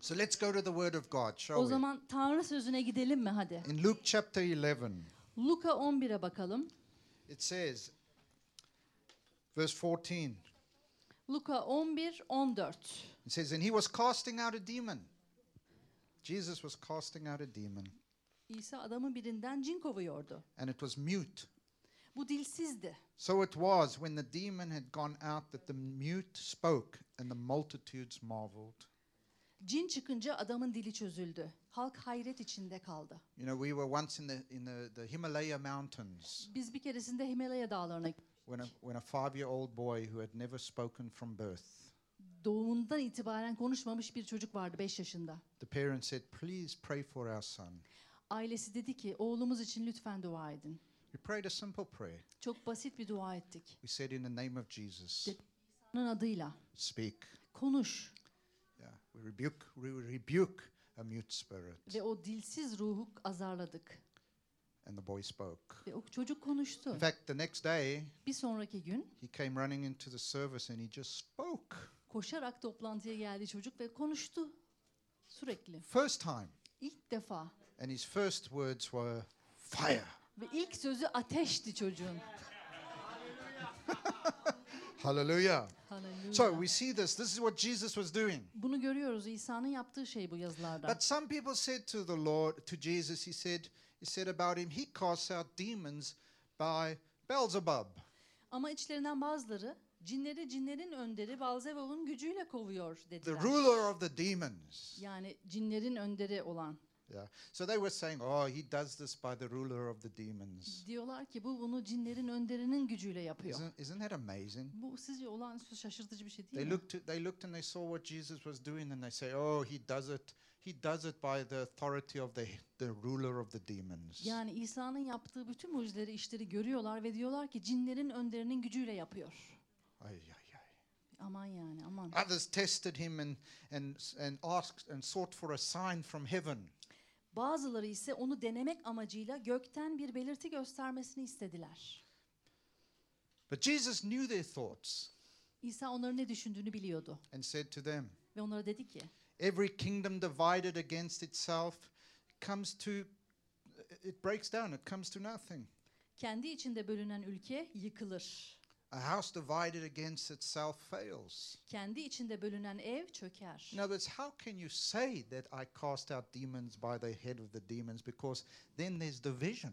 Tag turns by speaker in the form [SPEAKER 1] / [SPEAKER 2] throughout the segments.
[SPEAKER 1] So let's go to the Word of God, shall
[SPEAKER 2] O
[SPEAKER 1] we?
[SPEAKER 2] zaman Tanrı sözüne gidelim mi hadi?
[SPEAKER 1] In Luke chapter 11,
[SPEAKER 2] Luka 11'e bakalım.
[SPEAKER 1] it says, verse 14,
[SPEAKER 2] Luka 11 14.
[SPEAKER 1] it says, And he was casting out a demon. Jesus was casting out a demon,
[SPEAKER 2] İsa adamın birinden cin kovuyordu.
[SPEAKER 1] and it was mute.
[SPEAKER 2] Bu dilsizdi.
[SPEAKER 1] So it was when the demon had gone out that the mute spoke, and the multitudes marveled.
[SPEAKER 2] Cin çıkınca adamın dili çözüldü. Halk hayret içinde kaldı.
[SPEAKER 1] You know, we were once in the in the, the Himalaya mountains
[SPEAKER 2] Biz bir keresinde Himalaya dağlarına
[SPEAKER 1] when a when a five-year-old boy who had never spoken from birth.
[SPEAKER 2] doğumundan itibaren konuşmamış bir çocuk vardı 5 yaşında.
[SPEAKER 1] The parents said, "Please pray for our son."
[SPEAKER 2] Ailesi dedi ki oğlumuz için lütfen dua edin.
[SPEAKER 1] We prayed a simple prayer.
[SPEAKER 2] Çok basit bir dua ettik.
[SPEAKER 1] We said, "In the name of Jesus,
[SPEAKER 2] Onun adıyla
[SPEAKER 1] speak."
[SPEAKER 2] konuş
[SPEAKER 1] rebuke we rebuke a mute spirit,
[SPEAKER 2] ve o dilsiz ruhu azarladık.
[SPEAKER 1] and the boy spoke.
[SPEAKER 2] Ve o çocuk konuştu.
[SPEAKER 1] In fact, the next day
[SPEAKER 2] Bir sonraki gün
[SPEAKER 1] he came running into the service and he just spoke.
[SPEAKER 2] koşarak toplantıya geldi çocuk ve konuştu. Sürekli.
[SPEAKER 1] First time,
[SPEAKER 2] İlk defa.
[SPEAKER 1] and his first words were fire.
[SPEAKER 2] Ve ilk sözü ateşti çocuğun.
[SPEAKER 1] Hallelujah.
[SPEAKER 2] Hallelujah.
[SPEAKER 1] So we see this. This is what Jesus was doing.
[SPEAKER 2] Bunu görüyoruz. İsa'nın yaptığı şey bu yazılarda.
[SPEAKER 1] But some people said to the Lord, to Jesus, he said, he said about him, he casts out demons by Beelzebub.
[SPEAKER 2] Ama içlerinden bazıları cinleri cinlerin önderi Balzevul'un gücüyle kovuyor
[SPEAKER 1] the
[SPEAKER 2] dediler.
[SPEAKER 1] ruler of the demons.
[SPEAKER 2] Yani cinlerin önderi olan.
[SPEAKER 1] Yeah. So they were saying, oh, he does this by the ruler of the demons.
[SPEAKER 2] Diyorlar ki bu bunu cinlerin önderinin gücüyle yapıyor.
[SPEAKER 1] Isn't, isn't that amazing?
[SPEAKER 2] Bu sizce olağanüstü şaşırtıcı bir şey değil
[SPEAKER 1] They
[SPEAKER 2] mi?
[SPEAKER 1] looked, they looked and they saw what Jesus was doing, and they say, oh, he does it. He does it by the authority of the the ruler of the demons.
[SPEAKER 2] Yani İsa'nın yaptığı bütün mucizeleri, işleri görüyorlar ve diyorlar ki cinlerin önderinin gücüyle yapıyor.
[SPEAKER 1] Ay, ay, ay.
[SPEAKER 2] Aman yani aman.
[SPEAKER 1] Others tested him and and and asked and sought for a sign from heaven.
[SPEAKER 2] Bazıları ise onu denemek amacıyla gökten bir belirti göstermesini istediler.
[SPEAKER 1] But Jesus knew their thoughts
[SPEAKER 2] İsa onların ne düşündüğünü biliyordu
[SPEAKER 1] and said to them,
[SPEAKER 2] ve onlara dedi ki
[SPEAKER 1] Every kingdom divided against itself comes to, it breaks down, it comes to nothing.
[SPEAKER 2] kendi içinde bölünen ülke yıkılır.
[SPEAKER 1] A house divided against itself fails.
[SPEAKER 2] Kendi içinde bölünen ev çöker.
[SPEAKER 1] In other words, how can you say that I cast out demons by the head of the demons? Because then there's division.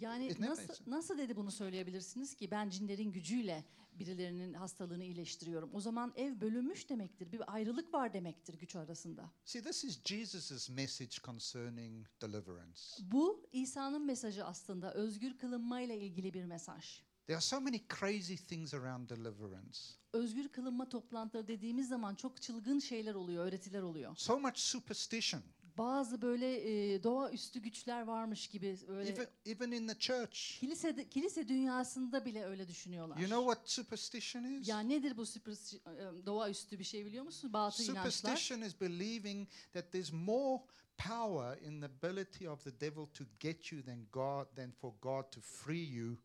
[SPEAKER 2] Yani
[SPEAKER 1] Isn't
[SPEAKER 2] nasıl nasıl dedi bunu söyleyebilirsiniz ki ben cinlerin gücüyle birilerinin hastalığını iyileştiriyorum. O zaman ev bölünmüş demektir. Bir ayrılık var demektir güç arasında.
[SPEAKER 1] See, this is Jesus' message concerning deliverance.
[SPEAKER 2] Bu İsa'nın mesajı aslında özgür kılınmayla ilgili bir mesaj.
[SPEAKER 1] There are so many crazy things around deliverance.
[SPEAKER 2] Özgür kılınma toplantıları dediğimiz zaman çok çılgın şeyler oluyor, öğretiler oluyor.
[SPEAKER 1] So much superstition,
[SPEAKER 2] Bazı böyle e, doğaüstü güçler varmış gibi böyle
[SPEAKER 1] even, even in the church.
[SPEAKER 2] kilise kilise dünyasında bile öyle düşünüyorlar.
[SPEAKER 1] You know what superstition is?
[SPEAKER 2] Ya nedir bu süper, e, doğaüstü bir şey biliyor musun? Batı inançlar.
[SPEAKER 1] Superstition is believing that there's more power in the ability of the devil to get you than God than for God to free you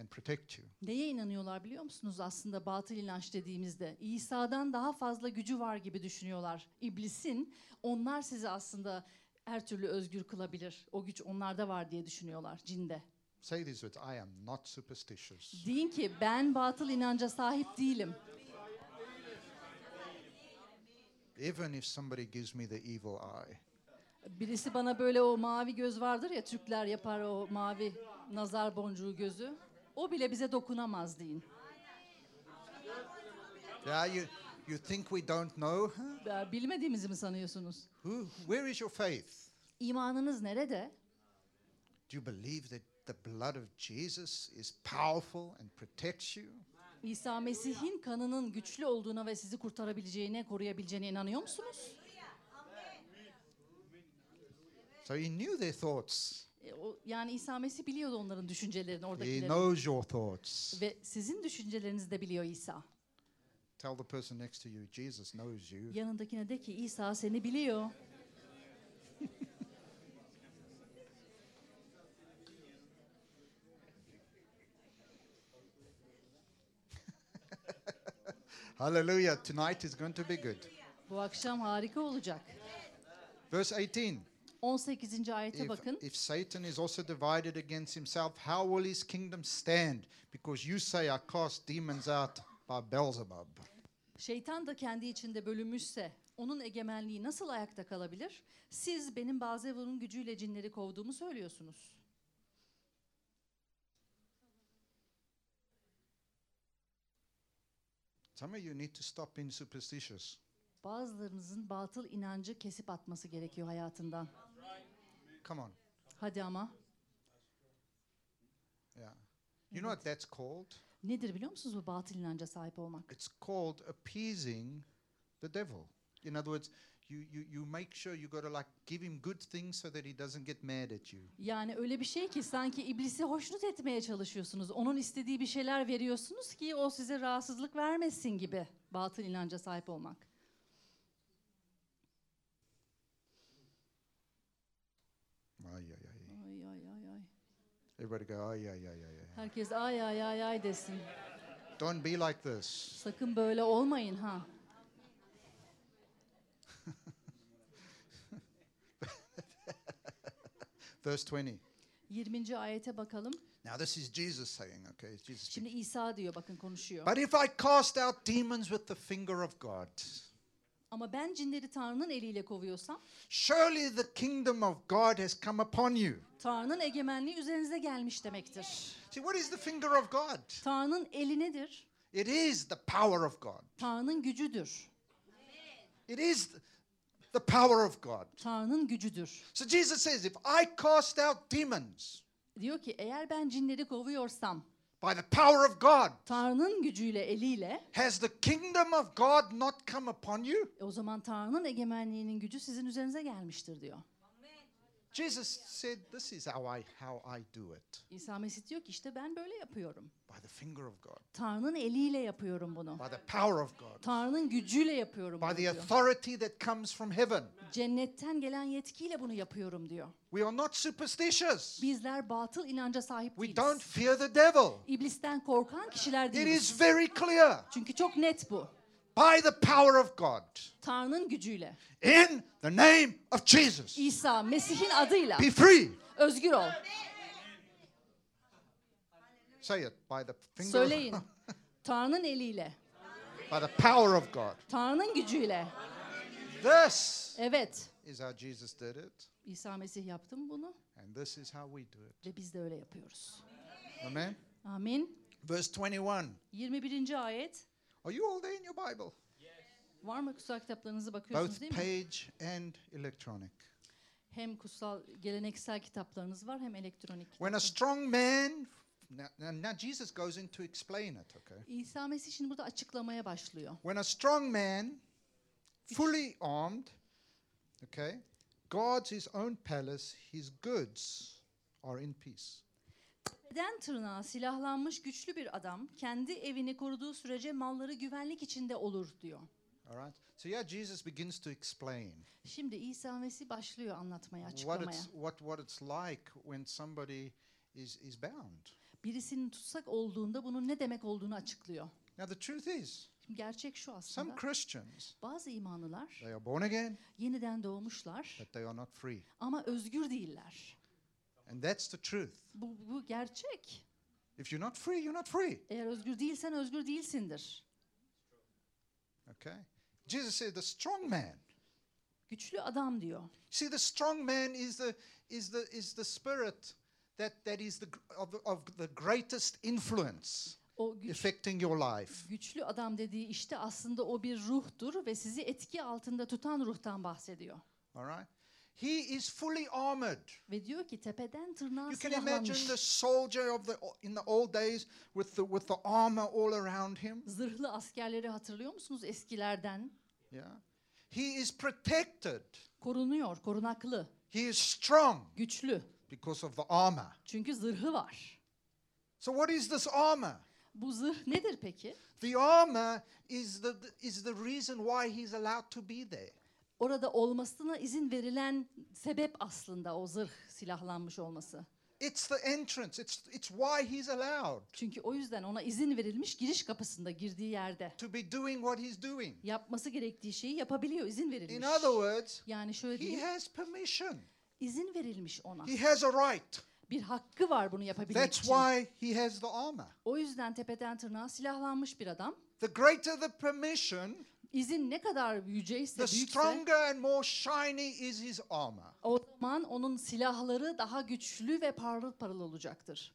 [SPEAKER 1] and protect you.
[SPEAKER 2] Neye inanıyorlar biliyor musunuz aslında batıl inanç dediğimizde? İsa'dan daha fazla gücü var gibi düşünüyorlar. İblisin onlar sizi aslında her türlü özgür kılabilir. O güç onlarda var diye düşünüyorlar cinde.
[SPEAKER 1] Say these words, I am not superstitious.
[SPEAKER 2] Deyin ki ben batıl inanca sahip değilim.
[SPEAKER 1] Even if somebody gives me the evil eye.
[SPEAKER 2] Birisi bana böyle o mavi göz vardır ya Türkler yapar o mavi nazar boncuğu gözü. O bile bize dokunamaz deyin.
[SPEAKER 1] Yeah, you, you think we don't know? Huh?
[SPEAKER 2] Ya, Bilmediğimizi mi sanıyorsunuz?
[SPEAKER 1] Who, where is your faith?
[SPEAKER 2] İmanınız nerede?
[SPEAKER 1] Do you believe that the blood of Jesus is powerful and protects you?
[SPEAKER 2] İsa Mesih'in kanının güçlü olduğuna ve sizi kurtarabileceğine, koruyabileceğine inanıyor musunuz?
[SPEAKER 1] So he knew their thoughts.
[SPEAKER 2] E, o, yani İsa Mesih biliyordu onların düşüncelerini,
[SPEAKER 1] He knows your thoughts.
[SPEAKER 2] Ve sizin düşüncelerinizi de biliyor İsa.
[SPEAKER 1] Tell the person next to you, Jesus knows you.
[SPEAKER 2] Yanındakine de ki İsa seni biliyor.
[SPEAKER 1] Hallelujah. Tonight is going to be good.
[SPEAKER 2] Bu akşam harika olacak.
[SPEAKER 1] Verse 18.
[SPEAKER 2] 18. ayete
[SPEAKER 1] If,
[SPEAKER 2] bakın.
[SPEAKER 1] if Satan is also divided against himself, how will his kingdom stand? Because you say, I cast demons out by Beelzebub.
[SPEAKER 2] Şeytan da kendi içinde bölünmüşse onun egemenliği nasıl ayakta kalabilir? Siz benim Bazevur'un gücüyle cinleri kovduğumu söylüyorsunuz.
[SPEAKER 1] Some of you need to stop being superstitious.
[SPEAKER 2] Bazılarınızın batıl inancı kesip atması gerekiyor hayatından.
[SPEAKER 1] Come on.
[SPEAKER 2] Hadi ama.
[SPEAKER 1] Yeah. You know what that's called?
[SPEAKER 2] Nedir biliyor musunuz bu batıl inanca sahip olmak?
[SPEAKER 1] It's called appeasing the devil. In other words, you, you, you make sure you got to like give him good things so that he doesn't get mad at you.
[SPEAKER 2] Yani öyle bir şey ki sanki iblisi hoşnut etmeye çalışıyorsunuz. Onun istediği bir şeyler veriyorsunuz ki o size rahatsızlık vermesin gibi batıl inanca sahip olmak.
[SPEAKER 1] Everybody go, ay, ay, ay, ay, ay.
[SPEAKER 2] Herkes ay ay ay ay desin.
[SPEAKER 1] Don't be like this.
[SPEAKER 2] Sakın böyle olmayın ha.
[SPEAKER 1] Verse 20.
[SPEAKER 2] 20. ayete bakalım.
[SPEAKER 1] Now, this is Jesus saying, okay? Jesus
[SPEAKER 2] Şimdi. İsa diyor bakın konuşuyor.
[SPEAKER 1] But if I cast out demons with the finger of God,
[SPEAKER 2] Ama ben cinleri Tanrı'nın eliyle kovuyorsam
[SPEAKER 1] surely the kingdom of God has come upon you.
[SPEAKER 2] Tanrı'nın egemenliği üzerinize gelmiş demektir.
[SPEAKER 1] See, what is the finger of God?
[SPEAKER 2] Tanrı'nın eli nedir?
[SPEAKER 1] It is the power of God.
[SPEAKER 2] Tanrı'nın gücüdür.
[SPEAKER 1] It is the power of God.
[SPEAKER 2] Tanrı'nın gücüdür.
[SPEAKER 1] So Jesus says, if I cast out demons
[SPEAKER 2] Diyor ki eğer ben cinleri kovuyorsam
[SPEAKER 1] by the power of God,
[SPEAKER 2] Tanrı'nın gücüyle, eliyle
[SPEAKER 1] has the kingdom of God not come upon you?
[SPEAKER 2] e o zaman Tanrı'nın egemenliğinin gücü sizin üzerinize gelmiştir diyor.
[SPEAKER 1] Jesus said, this is how I, how I do it.
[SPEAKER 2] İsa Mesih diyor ki işte ben böyle yapıyorum.
[SPEAKER 1] By the finger of God,
[SPEAKER 2] Tanrı'nın eliyle yapıyorum bunu.
[SPEAKER 1] by the power of God,
[SPEAKER 2] Tanrı'nın gücüyle yapıyorum
[SPEAKER 1] by
[SPEAKER 2] bunu
[SPEAKER 1] the
[SPEAKER 2] diyor.
[SPEAKER 1] authority that comes from heaven.
[SPEAKER 2] Cennetten gelen yetkiyle bunu yapıyorum diyor.
[SPEAKER 1] We are not superstitious.
[SPEAKER 2] Bizler batıl inanca sahip
[SPEAKER 1] We don't
[SPEAKER 2] değiliz.
[SPEAKER 1] fear the devil.
[SPEAKER 2] İblisten korkan kişiler
[SPEAKER 1] It
[SPEAKER 2] değiliz.
[SPEAKER 1] is very clear.
[SPEAKER 2] Çünkü çok net bu.
[SPEAKER 1] By the power of God.
[SPEAKER 2] Tanrı'nın gücüyle.
[SPEAKER 1] In the name of Jesus.
[SPEAKER 2] İsa Mesih'in adıyla
[SPEAKER 1] Be free.
[SPEAKER 2] özgür ol.
[SPEAKER 1] Say it. By the finger
[SPEAKER 2] Söyleyin. Tanrı'nın eliyle,
[SPEAKER 1] by the power of God.
[SPEAKER 2] Tanrı'nın gücüyle.
[SPEAKER 1] This
[SPEAKER 2] Evet.
[SPEAKER 1] is how Jesus did it.
[SPEAKER 2] İsa Mesih yaptı mı bunu
[SPEAKER 1] And this is how we do it.
[SPEAKER 2] ve biz de öyle yapıyoruz.
[SPEAKER 1] Amen.
[SPEAKER 2] Amin.
[SPEAKER 1] Verse 21.
[SPEAKER 2] 21. ayet.
[SPEAKER 1] Are you all there in your Bible?
[SPEAKER 2] Var mı kutsal kitaplarınıza bakıyorsunuz
[SPEAKER 1] Both
[SPEAKER 2] değil mi?
[SPEAKER 1] page and electronic.
[SPEAKER 2] Hem kutsal geleneksel kitaplarınız var hem elektronik.
[SPEAKER 1] When a
[SPEAKER 2] kitaplar.
[SPEAKER 1] strong man, now, now, now Jesus goes in to explain it, okay?
[SPEAKER 2] İsa Mesih şimdi burada açıklamaya başlıyor.
[SPEAKER 1] When a strong man, fully armed, okay, guards his own palace, his goods are in peace.
[SPEAKER 2] Beden tırnağa silahlanmış güçlü bir adam kendi evini koruduğu sürece malları güvenlik içinde olur diyor.
[SPEAKER 1] All right? So yeah, Jesus begins to explain
[SPEAKER 2] Şimdi İsa Mesih başlıyor anlatmaya,
[SPEAKER 1] what
[SPEAKER 2] açıklamaya.
[SPEAKER 1] it's, what, what it's like when somebody is, is bound.
[SPEAKER 2] Birisinin tutsak olduğunda bunun ne demek olduğunu açıklıyor.
[SPEAKER 1] Now, the truth is,
[SPEAKER 2] Şimdi gerçek şu
[SPEAKER 1] some
[SPEAKER 2] aslında.
[SPEAKER 1] Christians,
[SPEAKER 2] Bazı imanlılar
[SPEAKER 1] they are born again,
[SPEAKER 2] yeniden doğmuşlar
[SPEAKER 1] but they are not free.
[SPEAKER 2] ama özgür değiller.
[SPEAKER 1] And that's the truth.
[SPEAKER 2] Bu, bu gerçek.
[SPEAKER 1] If you're not free, you're not free.
[SPEAKER 2] Eğer özgür değilsen özgür değilsindir.
[SPEAKER 1] Okay? Jesus said, the strong man.
[SPEAKER 2] Güçlü adam diyor.
[SPEAKER 1] See, the strong man is the, is the, is the spirit that, that is the, of, the- of the greatest influence
[SPEAKER 2] O güç,
[SPEAKER 1] affecting your life.
[SPEAKER 2] güçlü adam dediği işte aslında o bir ruhtur ve sizi etki altında tutan ruhtan bahsediyor.
[SPEAKER 1] All right? He is fully armored.
[SPEAKER 2] Ve diyor ki tepeden tırnağa
[SPEAKER 1] You can imagine the soldier of the in the old days with the with the armor all around him.
[SPEAKER 2] Zırhlı askerleri hatırlıyor musunuz eskilerden?
[SPEAKER 1] Yeah. He is protected.
[SPEAKER 2] Korunuyor, korunaklı,
[SPEAKER 1] He is strong
[SPEAKER 2] güçlü.
[SPEAKER 1] because of the armor.
[SPEAKER 2] Çünkü zırhı var.
[SPEAKER 1] So what is this armor?
[SPEAKER 2] Bu zırh nedir peki?
[SPEAKER 1] The armor is the is the reason why he's allowed to be there.
[SPEAKER 2] Orada olmasına izin verilen sebep aslında o zırh silahlanmış olması.
[SPEAKER 1] It's the entrance. It's, it's why he's allowed
[SPEAKER 2] Çünkü o yüzden ona izin verilmiş giriş kapısında girdiği yerde.
[SPEAKER 1] to be doing what he's doing.
[SPEAKER 2] Yapması gerektiği şeyi yapabiliyor, izin verilmiş.
[SPEAKER 1] In other words,
[SPEAKER 2] Yani şöyle
[SPEAKER 1] he
[SPEAKER 2] diyeyim,
[SPEAKER 1] has permission.
[SPEAKER 2] izin verilmiş ona.
[SPEAKER 1] He has a right.
[SPEAKER 2] Bir hakkı var bunu yapabilmek
[SPEAKER 1] That's
[SPEAKER 2] için.
[SPEAKER 1] why he has the armor.
[SPEAKER 2] O yüzden tepeden tırnağa silahlanmış bir adam.
[SPEAKER 1] The greater the permission,
[SPEAKER 2] İzin ne kadar yüceyse,
[SPEAKER 1] the
[SPEAKER 2] büyükse
[SPEAKER 1] stronger and more shiny is his armor.
[SPEAKER 2] o zaman onun silahları daha güçlü ve parıl parıl olacaktır.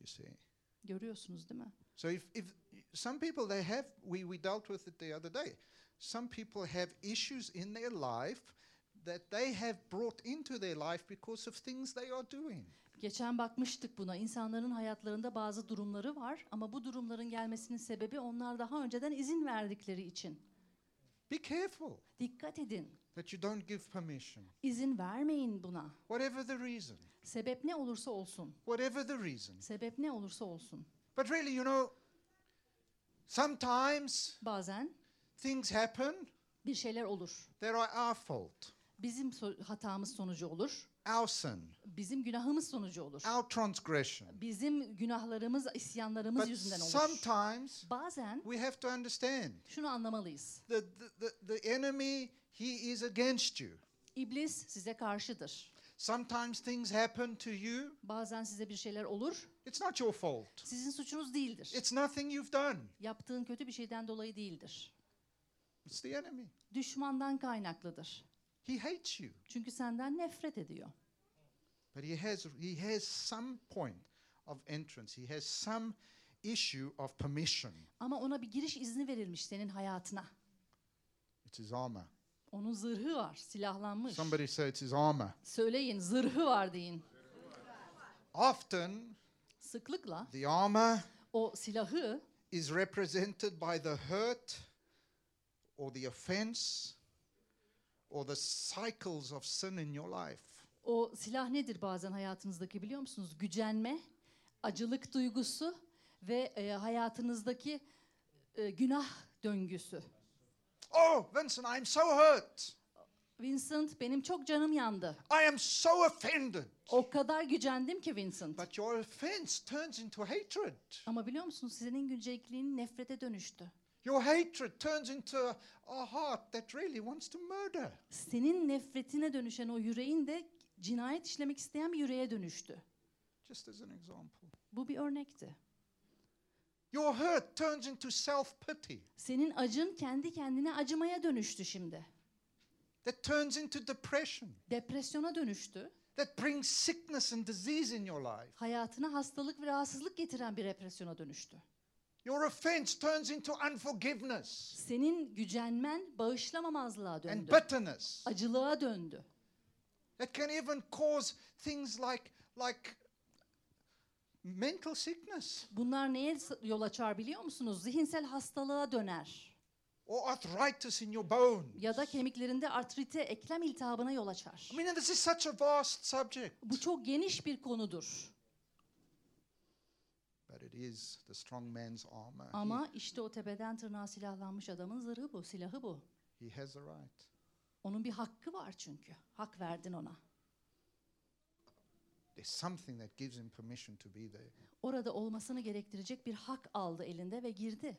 [SPEAKER 1] You see.
[SPEAKER 2] Görüyorsunuz değil mi?
[SPEAKER 1] So if, if some people they have we, we dealt with it the other day. Some people have issues in their life that they have brought into their life because of things they are doing.
[SPEAKER 2] Geçen bakmıştık buna. İnsanların hayatlarında bazı durumları var ama bu durumların gelmesinin sebebi onlar daha önceden izin verdikleri için.
[SPEAKER 1] Be careful
[SPEAKER 2] Dikkat edin.
[SPEAKER 1] that you don't give permission.
[SPEAKER 2] İzin vermeyin buna.
[SPEAKER 1] Whatever the reason.
[SPEAKER 2] Sebep ne olursa olsun.
[SPEAKER 1] Whatever the reason.
[SPEAKER 2] Sebep ne olursa olsun.
[SPEAKER 1] But really, you know, sometimes
[SPEAKER 2] Bazen
[SPEAKER 1] things happen
[SPEAKER 2] bir şeyler olur.
[SPEAKER 1] that are our fault,
[SPEAKER 2] Bizim hatamız sonucu olur.
[SPEAKER 1] Our sin,
[SPEAKER 2] Bizim günahımız sonucu olur.
[SPEAKER 1] our transgression.
[SPEAKER 2] Bizim günahlarımız, isyanlarımız
[SPEAKER 1] But
[SPEAKER 2] yüzünden olur.
[SPEAKER 1] sometimes
[SPEAKER 2] Bazen
[SPEAKER 1] we have to understand
[SPEAKER 2] şunu anlamalıyız.
[SPEAKER 1] the, the, the, enemy, he is against you.
[SPEAKER 2] İblis size karşıdır.
[SPEAKER 1] Sometimes things happen to you.
[SPEAKER 2] Bazen size bir şeyler olur.
[SPEAKER 1] It's not your fault.
[SPEAKER 2] Sizin suçunuz değildir.
[SPEAKER 1] It's nothing you've done.
[SPEAKER 2] Yaptığın kötü bir şeyden dolayı değildir.
[SPEAKER 1] It's the enemy.
[SPEAKER 2] Düşmandan kaynaklıdır.
[SPEAKER 1] He hates you.
[SPEAKER 2] Çünkü senden nefret ediyor.
[SPEAKER 1] But he has he has some point of entrance. He has some issue of permission.
[SPEAKER 2] Ama ona bir giriş izni verilmiş senin hayatına.
[SPEAKER 1] It's his armor.
[SPEAKER 2] Onun zırhı var, silahlanmış.
[SPEAKER 1] Somebody say it's his armor.
[SPEAKER 2] Söyleyin, zırhı var deyin.
[SPEAKER 1] Often
[SPEAKER 2] Sıklıkla
[SPEAKER 1] the armor
[SPEAKER 2] o silahı
[SPEAKER 1] is represented by the hurt or the offense or the cycles of sin in your life.
[SPEAKER 2] O silah nedir bazen hayatınızdaki biliyor musunuz? Gücenme, acılık duygusu ve e, hayatınızdaki e, günah döngüsü.
[SPEAKER 1] Oh, Vincent, I'm so hurt.
[SPEAKER 2] Vincent benim çok canım yandı.
[SPEAKER 1] I am so offended.
[SPEAKER 2] O kadar gücendim ki Vincent.
[SPEAKER 1] But your offense turns into hatred.
[SPEAKER 2] Ama biliyor musunuz senin güncekliğin nefrete dönüştü.
[SPEAKER 1] Your hatred turns into a, heart that really wants to murder.
[SPEAKER 2] Senin nefretine dönüşen o yüreğin de cinayet işlemek isteyen bir yüreğe dönüştü.
[SPEAKER 1] Just as an example.
[SPEAKER 2] Bu bir örnekti.
[SPEAKER 1] Your hurt turns into self pity.
[SPEAKER 2] Senin acın kendi kendine acımaya dönüştü şimdi.
[SPEAKER 1] That turns into depression.
[SPEAKER 2] Depresyona dönüştü.
[SPEAKER 1] That brings sickness and disease in your life.
[SPEAKER 2] Hayatına hastalık ve rahatsızlık getiren bir depresyona dönüştü.
[SPEAKER 1] Your offense turns into unforgiveness
[SPEAKER 2] Senin gücenmen bağışlamamazlığa
[SPEAKER 1] and
[SPEAKER 2] döndü.
[SPEAKER 1] bitterness.
[SPEAKER 2] Acılığa döndü.
[SPEAKER 1] That can even cause things like, like mental sickness
[SPEAKER 2] Bunlar neye yol açar biliyor musunuz? Zihinsel hastalığa döner.
[SPEAKER 1] or arthritis in your bones.
[SPEAKER 2] Ya da kemiklerinde artrite, eklem iltihabına yol açar.
[SPEAKER 1] I mean, this is such a vast subject.
[SPEAKER 2] Bu çok geniş bir konudur.
[SPEAKER 1] But it is the strong man's armor.
[SPEAKER 2] Ama işte o tepeden tırnağa silahlanmış adamın zırhı bu, silahı bu.
[SPEAKER 1] He, has a right.
[SPEAKER 2] Onun bir hakkı var çünkü. Hak verdin ona.
[SPEAKER 1] There's something that gives him permission to be there.
[SPEAKER 2] Orada olmasını gerektirecek bir hak aldı elinde ve girdi.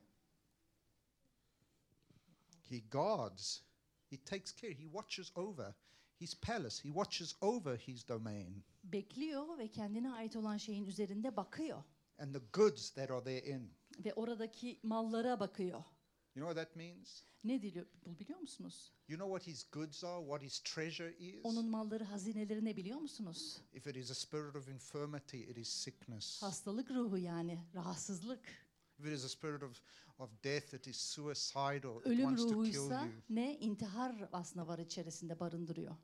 [SPEAKER 1] He guards, he takes care, he watches over his palace, he watches over his domain
[SPEAKER 2] Bekliyor ve kendine ait olan şeyin üzerinde bakıyor.
[SPEAKER 1] And the goods that are therein.
[SPEAKER 2] Ve oradaki mallara bakıyor.
[SPEAKER 1] You know what that means?
[SPEAKER 2] Ne diliyor, bu biliyor musunuz?
[SPEAKER 1] You know what his goods are, what his treasure is?
[SPEAKER 2] Onun malları, hazineleri ne biliyor musunuz?
[SPEAKER 1] If it is a spirit of infirmity, it is sickness.
[SPEAKER 2] Hastalık ruhu yani, rahatsızlık.
[SPEAKER 1] If it is a spirit of, of death, it is suicidal. It
[SPEAKER 2] Ölüm
[SPEAKER 1] wants to kill
[SPEAKER 2] ruhuysa
[SPEAKER 1] you.
[SPEAKER 2] ne? intihar aslında var içerisinde barındırıyor.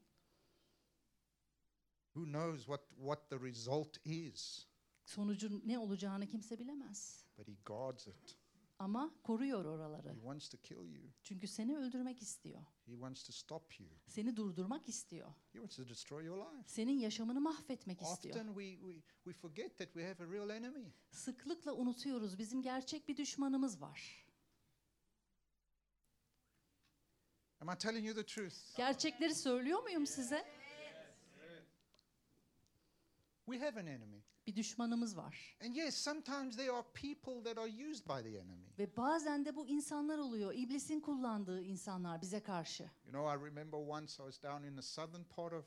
[SPEAKER 1] Who knows what, what the result is?
[SPEAKER 2] Sonucun ne olacağını kimse bilemez.
[SPEAKER 1] But he guards it.
[SPEAKER 2] Ama koruyor oraları.
[SPEAKER 1] He wants to kill you.
[SPEAKER 2] Çünkü seni öldürmek istiyor.
[SPEAKER 1] He wants to stop you.
[SPEAKER 2] Seni durdurmak istiyor.
[SPEAKER 1] He wants to destroy your life.
[SPEAKER 2] Senin yaşamını mahvetmek istiyor.
[SPEAKER 1] Often we, we, we forget that we have a real enemy.
[SPEAKER 2] Sıklıkla unutuyoruz bizim gerçek bir düşmanımız var.
[SPEAKER 1] Am I telling you the truth?
[SPEAKER 2] Gerçekleri söylüyor muyum size?
[SPEAKER 1] We have an enemy.
[SPEAKER 2] Bir düşmanımız var.
[SPEAKER 1] And yes, sometimes there are people that are used by the enemy.
[SPEAKER 2] Ve bazen de bu insanlar oluyor. İblisin kullandığı insanlar bize karşı.
[SPEAKER 1] You know, I remember once I was down in the southern part of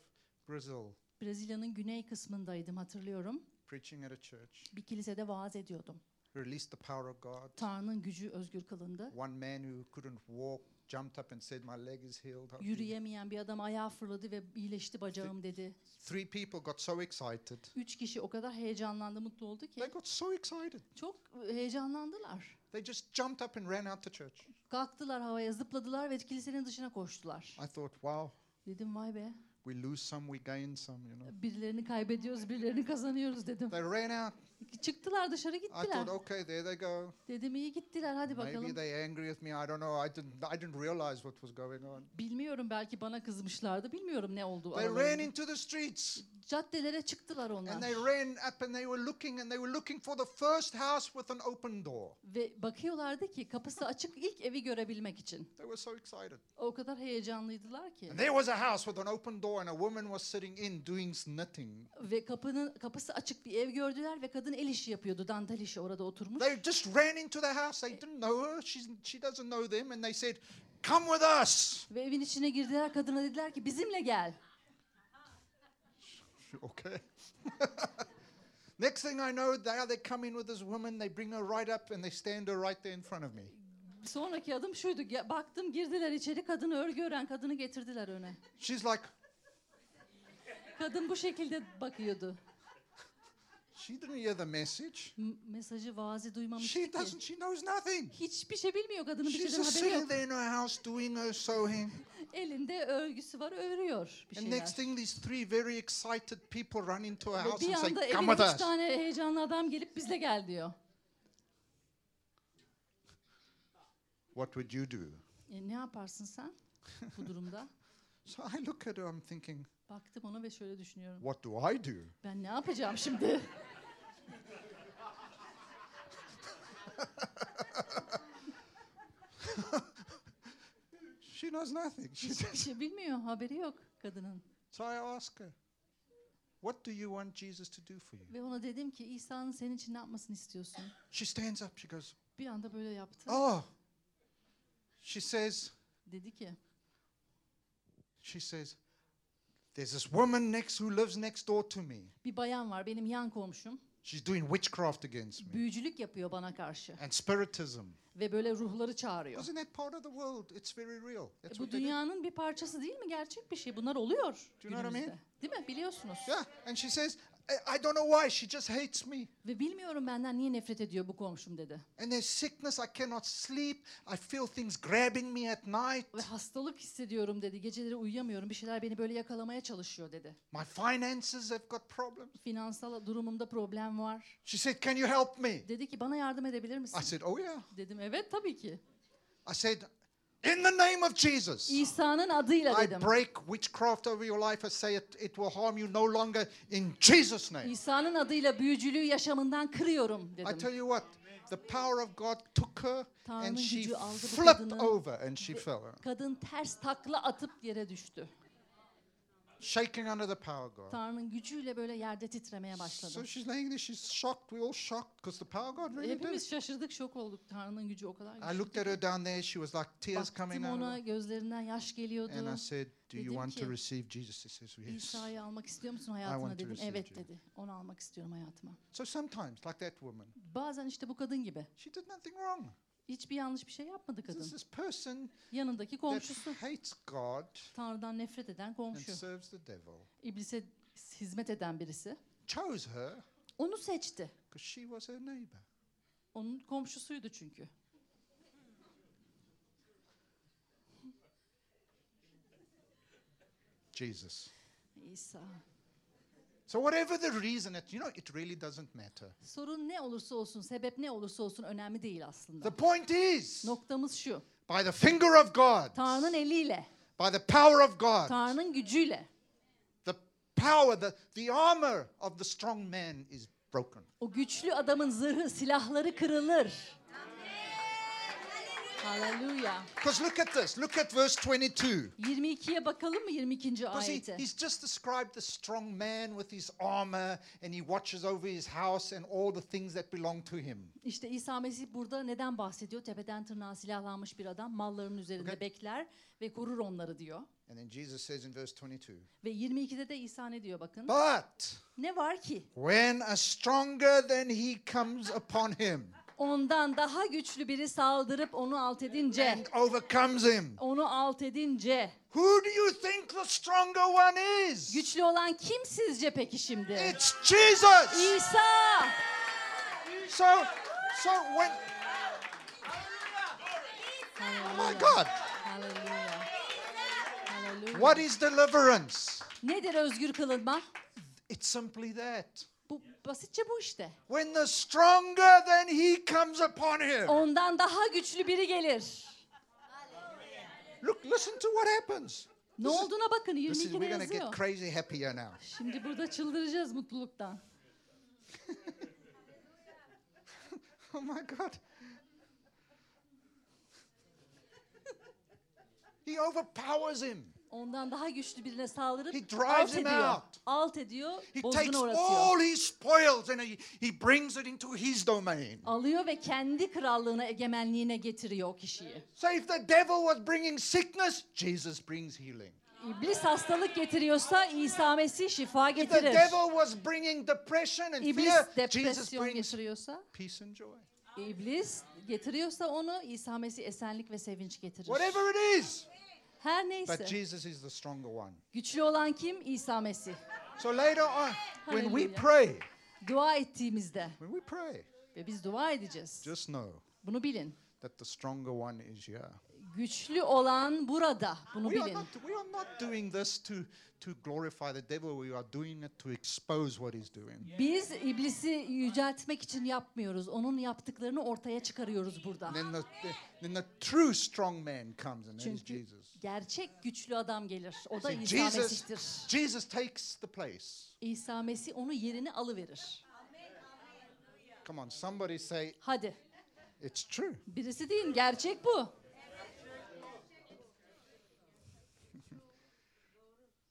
[SPEAKER 1] Brazil
[SPEAKER 2] Brezilya'nın güney kısmındaydım hatırlıyorum.
[SPEAKER 1] preaching at a church.
[SPEAKER 2] Bir kilisede vaaz ediyordum.
[SPEAKER 1] Released the power of God.
[SPEAKER 2] Tanrı'nın gücü özgür kılındı.
[SPEAKER 1] One man who couldn't walk jumped up and said, My leg is healed. How do you-"
[SPEAKER 2] Yürüyemeyen bir adam ayağa fırladı ve iyileşti bacağım dedi.
[SPEAKER 1] Three people got so excited.
[SPEAKER 2] Üç kişi o kadar heyecanlandı, mutlu oldu
[SPEAKER 1] They
[SPEAKER 2] ki
[SPEAKER 1] got so excited.
[SPEAKER 2] çok heyecanlandılar.
[SPEAKER 1] They just jumped up and ran out the church.
[SPEAKER 2] Kalktılar havaya, zıpladılar ve kilisenin dışına koştular.
[SPEAKER 1] I thought, wow,
[SPEAKER 2] Dedim vay be,
[SPEAKER 1] we lose some, we gain some, you know.
[SPEAKER 2] birilerini kaybediyoruz, birilerini kazanıyoruz dedim.
[SPEAKER 1] They ran out.
[SPEAKER 2] Çıktılar dışarı
[SPEAKER 1] I
[SPEAKER 2] gittiler.
[SPEAKER 1] thought, okay, there they go.
[SPEAKER 2] Dedim iyi gittiler hadi
[SPEAKER 1] Maybe
[SPEAKER 2] bakalım.
[SPEAKER 1] they angry with me. I don't know. I didn't. I didn't realize what was going on.
[SPEAKER 2] Bilmiyorum belki bana kızmışlardı. Bilmiyorum ne oldu
[SPEAKER 1] They ran
[SPEAKER 2] aralarında.
[SPEAKER 1] into the streets
[SPEAKER 2] Caddelere çıktılar onlar.
[SPEAKER 1] and they ran up and they were looking and they were looking for the first house with an open door.
[SPEAKER 2] Ve bakıyorlardı ki kapısı açık ilk evi görebilmek için.
[SPEAKER 1] They were so excited.
[SPEAKER 2] O kadar heyecanlıydılar ki.
[SPEAKER 1] And there was a house with an open door and a woman was sitting in doing knitting.
[SPEAKER 2] Ve kapının kapısı açık bir ev gördüler ve kadın el işi yapıyordu. Dantel işi orada oturmuş.
[SPEAKER 1] They just ran into the house. They didn't know her. She's, she doesn't know them. And they said, "Come with us."
[SPEAKER 2] Ve evin içine girdiler. Kadına dediler ki bizimle gel.
[SPEAKER 1] Okay. Next thing I know, there they come in with this woman. They bring her right up and they stand her right there in front of me.
[SPEAKER 2] Sonraki adım şuydu. Baktım girdiler içeri kadını örgü ören kadını getirdiler öne.
[SPEAKER 1] She's like,
[SPEAKER 2] Kadın bu şekilde bakıyordu.
[SPEAKER 1] She didn't hear the message.
[SPEAKER 2] M- mesajı vaazı duymamıştı
[SPEAKER 1] She
[SPEAKER 2] ki.
[SPEAKER 1] doesn't. She knows nothing.
[SPEAKER 2] Hiçbir şey bilmiyor kadının bir
[SPEAKER 1] She's
[SPEAKER 2] şeyden
[SPEAKER 1] just
[SPEAKER 2] haberi
[SPEAKER 1] sitting
[SPEAKER 2] yok.
[SPEAKER 1] there in her house doing her sewing.
[SPEAKER 2] Elinde örgüsü var örüyor bir
[SPEAKER 1] And
[SPEAKER 2] şeyler.
[SPEAKER 1] next thing, these three very excited people run into her
[SPEAKER 2] Ve
[SPEAKER 1] house
[SPEAKER 2] bir
[SPEAKER 1] and
[SPEAKER 2] anda
[SPEAKER 1] say,
[SPEAKER 2] evine
[SPEAKER 1] "Come with
[SPEAKER 2] üç
[SPEAKER 1] us."
[SPEAKER 2] tane heyecanlı adam gelip bizle gel diyor.
[SPEAKER 1] What would you do?
[SPEAKER 2] E, ne yaparsın sen bu durumda?
[SPEAKER 1] So I look at her. I'm thinking,
[SPEAKER 2] Baktım ona ve şöyle düşünüyorum.
[SPEAKER 1] what do I do?
[SPEAKER 2] Ben ne yapacağım şimdi?
[SPEAKER 1] She knows nothing. She
[SPEAKER 2] Hiçbir şey bilmiyor, haberi yok kadının.
[SPEAKER 1] So I ask her, What do you want Jesus to do for you?
[SPEAKER 2] Ve ona dedim ki İsa'nın senin için ne yapmasını istiyorsun?
[SPEAKER 1] She stands up. She goes,
[SPEAKER 2] Bir anda böyle yaptı.
[SPEAKER 1] Oh. She says,
[SPEAKER 2] Dedi ki
[SPEAKER 1] She says, There's this woman next who lives next door to me.
[SPEAKER 2] bir bayan var benim yan komşum.
[SPEAKER 1] She's doing witchcraft against me
[SPEAKER 2] Büyücülük yapıyor bana karşı.
[SPEAKER 1] and spiritism.
[SPEAKER 2] Ve böyle ruhları çağırıyor.
[SPEAKER 1] Isn't that part of the world? It's very real.
[SPEAKER 2] E,
[SPEAKER 1] That's
[SPEAKER 2] bu
[SPEAKER 1] they do.
[SPEAKER 2] dünyanın bir parçası değil mi? Gerçek bir şey. Bunlar oluyor
[SPEAKER 1] Do you know what I mean?
[SPEAKER 2] Değil mi? Biliyorsunuz.
[SPEAKER 1] Yeah. And she says, I, don't know why. She just hates me.
[SPEAKER 2] Ve bilmiyorum benden niye nefret ediyor bu komşum dedi.
[SPEAKER 1] And there's sickness. I cannot sleep. I feel things grabbing me at night.
[SPEAKER 2] Ve hastalık hissediyorum dedi. Geceleri uyuyamıyorum. Bir şeyler beni böyle yakalamaya çalışıyor dedi.
[SPEAKER 1] My finances have got problems.
[SPEAKER 2] Finansal durumumda problem var.
[SPEAKER 1] She said, Can you help me?
[SPEAKER 2] Dedi ki bana yardım edebilir misin?
[SPEAKER 1] I said, Oh, yeah.
[SPEAKER 2] Dedim evet tabii ki.
[SPEAKER 1] I said, In the name of Jesus.
[SPEAKER 2] İsa'nın adıyla
[SPEAKER 1] I
[SPEAKER 2] dedim.
[SPEAKER 1] break witchcraft over your life. I say it, it will harm you no longer in Jesus' name.
[SPEAKER 2] İsa'nın adıyla büyücülüğü yaşamından kırıyorum
[SPEAKER 1] I
[SPEAKER 2] dedim.
[SPEAKER 1] tell you what, the power of God took her
[SPEAKER 2] Tanrı'nın
[SPEAKER 1] and she flipped over and she fell,
[SPEAKER 2] Kadın ters takla atıp yere düştü.
[SPEAKER 1] Shaking under the power God.
[SPEAKER 2] Tanrı'nın gücüyle böyle yerde titremeye başladı.
[SPEAKER 1] So she's laying there, she's shocked. We're all shocked because the power God really did.
[SPEAKER 2] Hepimiz şaşırdık, şok olduk. Tanrı'nın gücü o kadar
[SPEAKER 1] I
[SPEAKER 2] güçlü.
[SPEAKER 1] looked at her down there, she was like tears coming
[SPEAKER 2] Baktım
[SPEAKER 1] out.
[SPEAKER 2] ona
[SPEAKER 1] of
[SPEAKER 2] gözlerinden yaş geliyordu.
[SPEAKER 1] And I said, Do you want to receive Jesus? She says, Yes.
[SPEAKER 2] İsa'yı almak istiyor musun hayatına dedim. Evet dedi. Onu almak istiyorum hayatıma.
[SPEAKER 1] So sometimes, like that woman,
[SPEAKER 2] Bazen işte bu kadın gibi.
[SPEAKER 1] she did nothing wrong.
[SPEAKER 2] Hiçbir yanlış bir şey yapmadı
[SPEAKER 1] This is
[SPEAKER 2] kadın.
[SPEAKER 1] this person
[SPEAKER 2] Yanındaki
[SPEAKER 1] that
[SPEAKER 2] komşusu.
[SPEAKER 1] hates God
[SPEAKER 2] Tanrı'dan nefret eden
[SPEAKER 1] and
[SPEAKER 2] komşu.
[SPEAKER 1] serves the devil.
[SPEAKER 2] İblise hizmet eden birisi.
[SPEAKER 1] Chose her
[SPEAKER 2] Onu seçti.
[SPEAKER 1] because she was her neighbor.
[SPEAKER 2] Onun komşusuydu çünkü.
[SPEAKER 1] Jesus.
[SPEAKER 2] İsa.
[SPEAKER 1] So whatever the reason, it, you know, it really doesn't matter.
[SPEAKER 2] Sorun ne olursa olsun, sebep ne olursa olsun önemli değil aslında.
[SPEAKER 1] The point is,
[SPEAKER 2] Noktamız şu.
[SPEAKER 1] by the finger of God,
[SPEAKER 2] Tanrı'nın eliyle,
[SPEAKER 1] by the power of God,
[SPEAKER 2] Tanrı'nın gücüyle
[SPEAKER 1] the power, the, the armor of the strong man is broken.
[SPEAKER 2] o güçlü adamın zırhı, silahları kırılır. Hallelujah.
[SPEAKER 1] Because look at this. Look at verse 22.
[SPEAKER 2] 22'ye bakalım mı 22.
[SPEAKER 1] Because he,
[SPEAKER 2] ayete?
[SPEAKER 1] he's just described the strong man with his armor and he watches over his house and all the things that belong to him.
[SPEAKER 2] İşte İsa Mesih burada neden bahsediyor? Tepeden tırnağa silahlanmış bir adam malların üzerinde
[SPEAKER 1] Okay.
[SPEAKER 2] bekler ve korur onları diyor.
[SPEAKER 1] And then Jesus says in verse 22
[SPEAKER 2] Ve 22'de de İsa ne diyor bakın?
[SPEAKER 1] But
[SPEAKER 2] Ne var ki?
[SPEAKER 1] when a stronger than he comes upon him
[SPEAKER 2] Ondan daha güçlü biri saldırıp onu alt edince,
[SPEAKER 1] and overcomes him,
[SPEAKER 2] onu alt edince,
[SPEAKER 1] who do you think the stronger one is?
[SPEAKER 2] güçlü olan kim sizce peki şimdi?
[SPEAKER 1] It's Jesus.
[SPEAKER 2] İsa!
[SPEAKER 1] So, so when, oh my God,
[SPEAKER 2] Hallelujah. Hallelujah.
[SPEAKER 1] what is deliverance?
[SPEAKER 2] Nedir özgür kılınma?
[SPEAKER 1] It's simply that.
[SPEAKER 2] Bu basitçe bu işte.
[SPEAKER 1] When the stronger than he comes upon him.
[SPEAKER 2] Ondan daha güçlü biri gelir.
[SPEAKER 1] Look, listen to what happens.
[SPEAKER 2] Ne olduğuna bakın
[SPEAKER 1] This is,
[SPEAKER 2] 22'de
[SPEAKER 1] we're going to get
[SPEAKER 2] yazıyor.
[SPEAKER 1] crazy happy now.
[SPEAKER 2] Şimdi burada çıldıracağız mutluluktan.
[SPEAKER 1] Oh my God. he overpowers him.
[SPEAKER 2] Ondan daha güçlü birine saldırıp
[SPEAKER 1] He drives
[SPEAKER 2] alt
[SPEAKER 1] him
[SPEAKER 2] ediyor.
[SPEAKER 1] out.
[SPEAKER 2] Alt ediyor,
[SPEAKER 1] He takes
[SPEAKER 2] uğratıyor.
[SPEAKER 1] all his spoils and he, he brings it into his domain.
[SPEAKER 2] Alıyor ve kendi krallığına, egemenliğine getiriyor o kişiyi.
[SPEAKER 1] So if the devil was bringing sickness, Jesus brings healing.
[SPEAKER 2] İblis hastalık getiriyorsa İsa Mesih şifa
[SPEAKER 1] If the
[SPEAKER 2] getirir.
[SPEAKER 1] devil was bringing depression and
[SPEAKER 2] İblis
[SPEAKER 1] fear, Jesus
[SPEAKER 2] depresyon
[SPEAKER 1] brings
[SPEAKER 2] getiriyorsa,
[SPEAKER 1] peace and joy.
[SPEAKER 2] İblis getiriyorsa onu İsa Mesih esenlik ve sevinç getirir.
[SPEAKER 1] Whatever it is.
[SPEAKER 2] Her
[SPEAKER 1] But
[SPEAKER 2] neyse.
[SPEAKER 1] Jesus is the stronger one.
[SPEAKER 2] Güçlü olan kim? İsa Mesih.
[SPEAKER 1] So later on, when we pray,
[SPEAKER 2] Dua ettiğimizde
[SPEAKER 1] when we pray,
[SPEAKER 2] ve biz dua edeceğiz.
[SPEAKER 1] just know
[SPEAKER 2] Bunu bilin.
[SPEAKER 1] that the stronger one is here.
[SPEAKER 2] Güçlü olan burada. Bunu
[SPEAKER 1] We are
[SPEAKER 2] bilin.
[SPEAKER 1] not, we are not doing this to, to glorify the devil. We are doing it to expose what he's doing.
[SPEAKER 2] Biz iblisi yüceltmek için yapmıyoruz. Onun yaptıklarını ortaya çıkarıyoruz burada.
[SPEAKER 1] Then the, the, then the true strong man comes, and that is
[SPEAKER 2] Çünkü
[SPEAKER 1] Jesus.
[SPEAKER 2] gerçek güçlü adam gelir. O da
[SPEAKER 1] See,
[SPEAKER 2] İsa
[SPEAKER 1] Jesus,
[SPEAKER 2] Mesih'tir.
[SPEAKER 1] Jesus takes the place.
[SPEAKER 2] İsa Mesih onu yerini alıverir.
[SPEAKER 1] Come on, somebody say,
[SPEAKER 2] Hadi.
[SPEAKER 1] it's true.
[SPEAKER 2] Birisi deyin gerçek bu.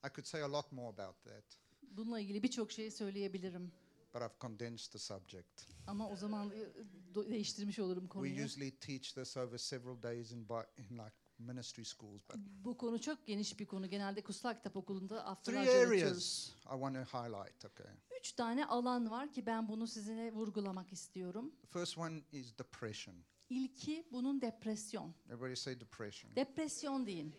[SPEAKER 1] I could say a lot more about that,
[SPEAKER 2] Bununla ilgili birçok şey söyleyebilirim.
[SPEAKER 1] but I've condensed the subject.
[SPEAKER 2] Ama o zaman e, değiştirmiş olurum
[SPEAKER 1] We
[SPEAKER 2] konuyu.
[SPEAKER 1] usually teach this over several days in, in like ministry schools, but
[SPEAKER 2] Bu konu çok geniş bir konu. Genelde kutsal kitap okulunda
[SPEAKER 1] three
[SPEAKER 2] haftalarca öğretiyoruz.
[SPEAKER 1] areas I want to highlight. Okay.
[SPEAKER 2] Üç tane alan var ki ben bunu sizinle vurgulamak istiyorum.
[SPEAKER 1] The first one is depression.
[SPEAKER 2] İlki bunun depresyon.
[SPEAKER 1] Everybody say depression.
[SPEAKER 2] Depresyon deyin.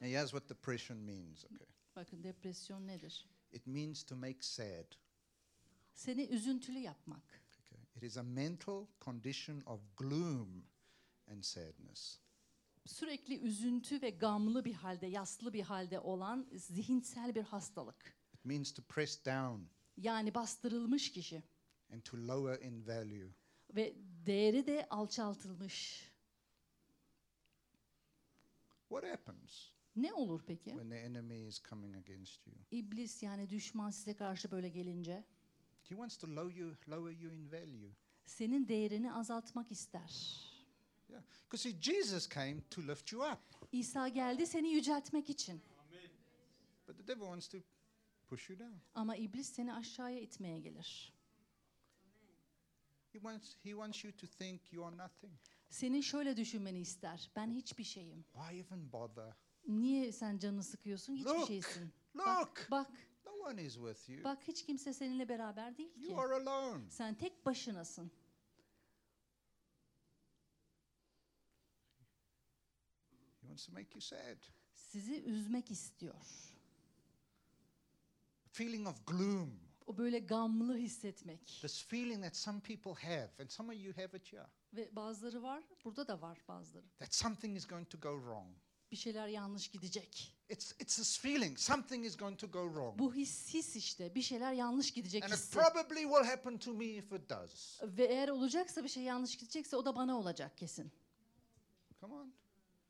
[SPEAKER 1] Now, here's what depression means. Okay.
[SPEAKER 2] Bakın depresyon nedir?
[SPEAKER 1] It means to make sad.
[SPEAKER 2] Seni üzüntülü yapmak.
[SPEAKER 1] Okay. It is a mental condition of gloom and sadness.
[SPEAKER 2] Sürekli üzüntü ve gamlı bir halde, yaslı bir halde olan zihinsel bir hastalık.
[SPEAKER 1] It means to press down
[SPEAKER 2] Yani bastırılmış kişi
[SPEAKER 1] and to lower in value.
[SPEAKER 2] ve değeri de alçaltılmış.
[SPEAKER 1] What happens
[SPEAKER 2] Ne olur peki?
[SPEAKER 1] when the enemy is coming against you?
[SPEAKER 2] İblis yani düşman size karşı böyle gelince
[SPEAKER 1] He wants to lower you, lower you in value.
[SPEAKER 2] senin değerini azaltmak ister.
[SPEAKER 1] Yeah. Because see, Jesus came to lift you up,
[SPEAKER 2] İsa geldi seni yüceltmek için.
[SPEAKER 1] but the devil wants to push you down.
[SPEAKER 2] Ama iblis seni aşağıya itmeye gelir.
[SPEAKER 1] He wants, he wants you to think you are nothing.
[SPEAKER 2] Senin şöyle düşünmeni ister. Ben hiçbir şeyim.
[SPEAKER 1] Why even bother?
[SPEAKER 2] Niye sen canını sıkıyorsun? Hiçbir
[SPEAKER 1] Look,
[SPEAKER 2] şeysin.
[SPEAKER 1] Look,
[SPEAKER 2] Bak, bak,
[SPEAKER 1] no one is with you.
[SPEAKER 2] bak hiç kimse seninle beraber değil ki.
[SPEAKER 1] You are alone.
[SPEAKER 2] Sen tek başınasın.
[SPEAKER 1] He wants to make you sad.
[SPEAKER 2] Sizi üzmek istiyor.
[SPEAKER 1] Feeling of gloom.
[SPEAKER 2] O böyle gamlı hissetmek.
[SPEAKER 1] This feeling that some people have, and some of you have it here,
[SPEAKER 2] Ve bazıları var, burada da var bazıları.
[SPEAKER 1] that something is going to go wrong.
[SPEAKER 2] Bir şeyler yanlış gidecek.
[SPEAKER 1] It's, it's this feeling, something is going to go wrong.
[SPEAKER 2] Bu his, his işte. Bir şeyler yanlış gidecek
[SPEAKER 1] And it
[SPEAKER 2] hissi.
[SPEAKER 1] probably will happen to me if it does.
[SPEAKER 2] Ve eğer olacaksa bir şey yanlış gidecekse o da bana olacak kesin.
[SPEAKER 1] Come on.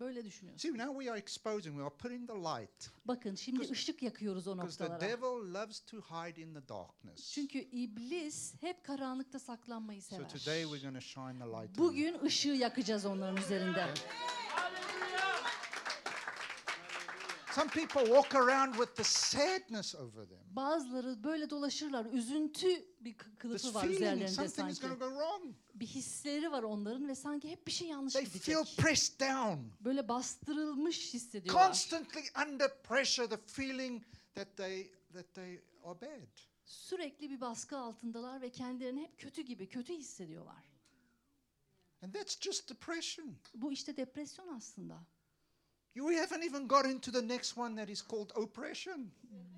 [SPEAKER 2] Böyle düşünüyorsun.
[SPEAKER 1] See, now we are exposing, we are putting the light.
[SPEAKER 2] Bakın şimdi ışık yakıyoruz o
[SPEAKER 1] Because the
[SPEAKER 2] noktalara.
[SPEAKER 1] devil loves to hide in the darkness.
[SPEAKER 2] Çünkü iblis hep karanlıkta saklanmayı
[SPEAKER 1] So
[SPEAKER 2] sever.
[SPEAKER 1] today we're going to shine the light. on them.
[SPEAKER 2] Bugün ışığı yakacağız onların üzerinde.
[SPEAKER 1] Some people walk around with the sadness over them.
[SPEAKER 2] Bazıları böyle dolaşırlar. Üzüntü bir kılıfı var üzerlerinde sanki. Bir hisleri var onların ve sanki hep bir şey yanlış
[SPEAKER 1] They feel pressed down,
[SPEAKER 2] Böyle bastırılmış hissediyorlar.
[SPEAKER 1] constantly under pressure, the feeling that they that they are bad.
[SPEAKER 2] Sürekli bir baskı altındalar ve kendilerini hep kötü gibi, kötü hissediyorlar.
[SPEAKER 1] And that's just depression.
[SPEAKER 2] Bu işte depresyon aslında.
[SPEAKER 1] You haven't even got into the next one that is called oppression.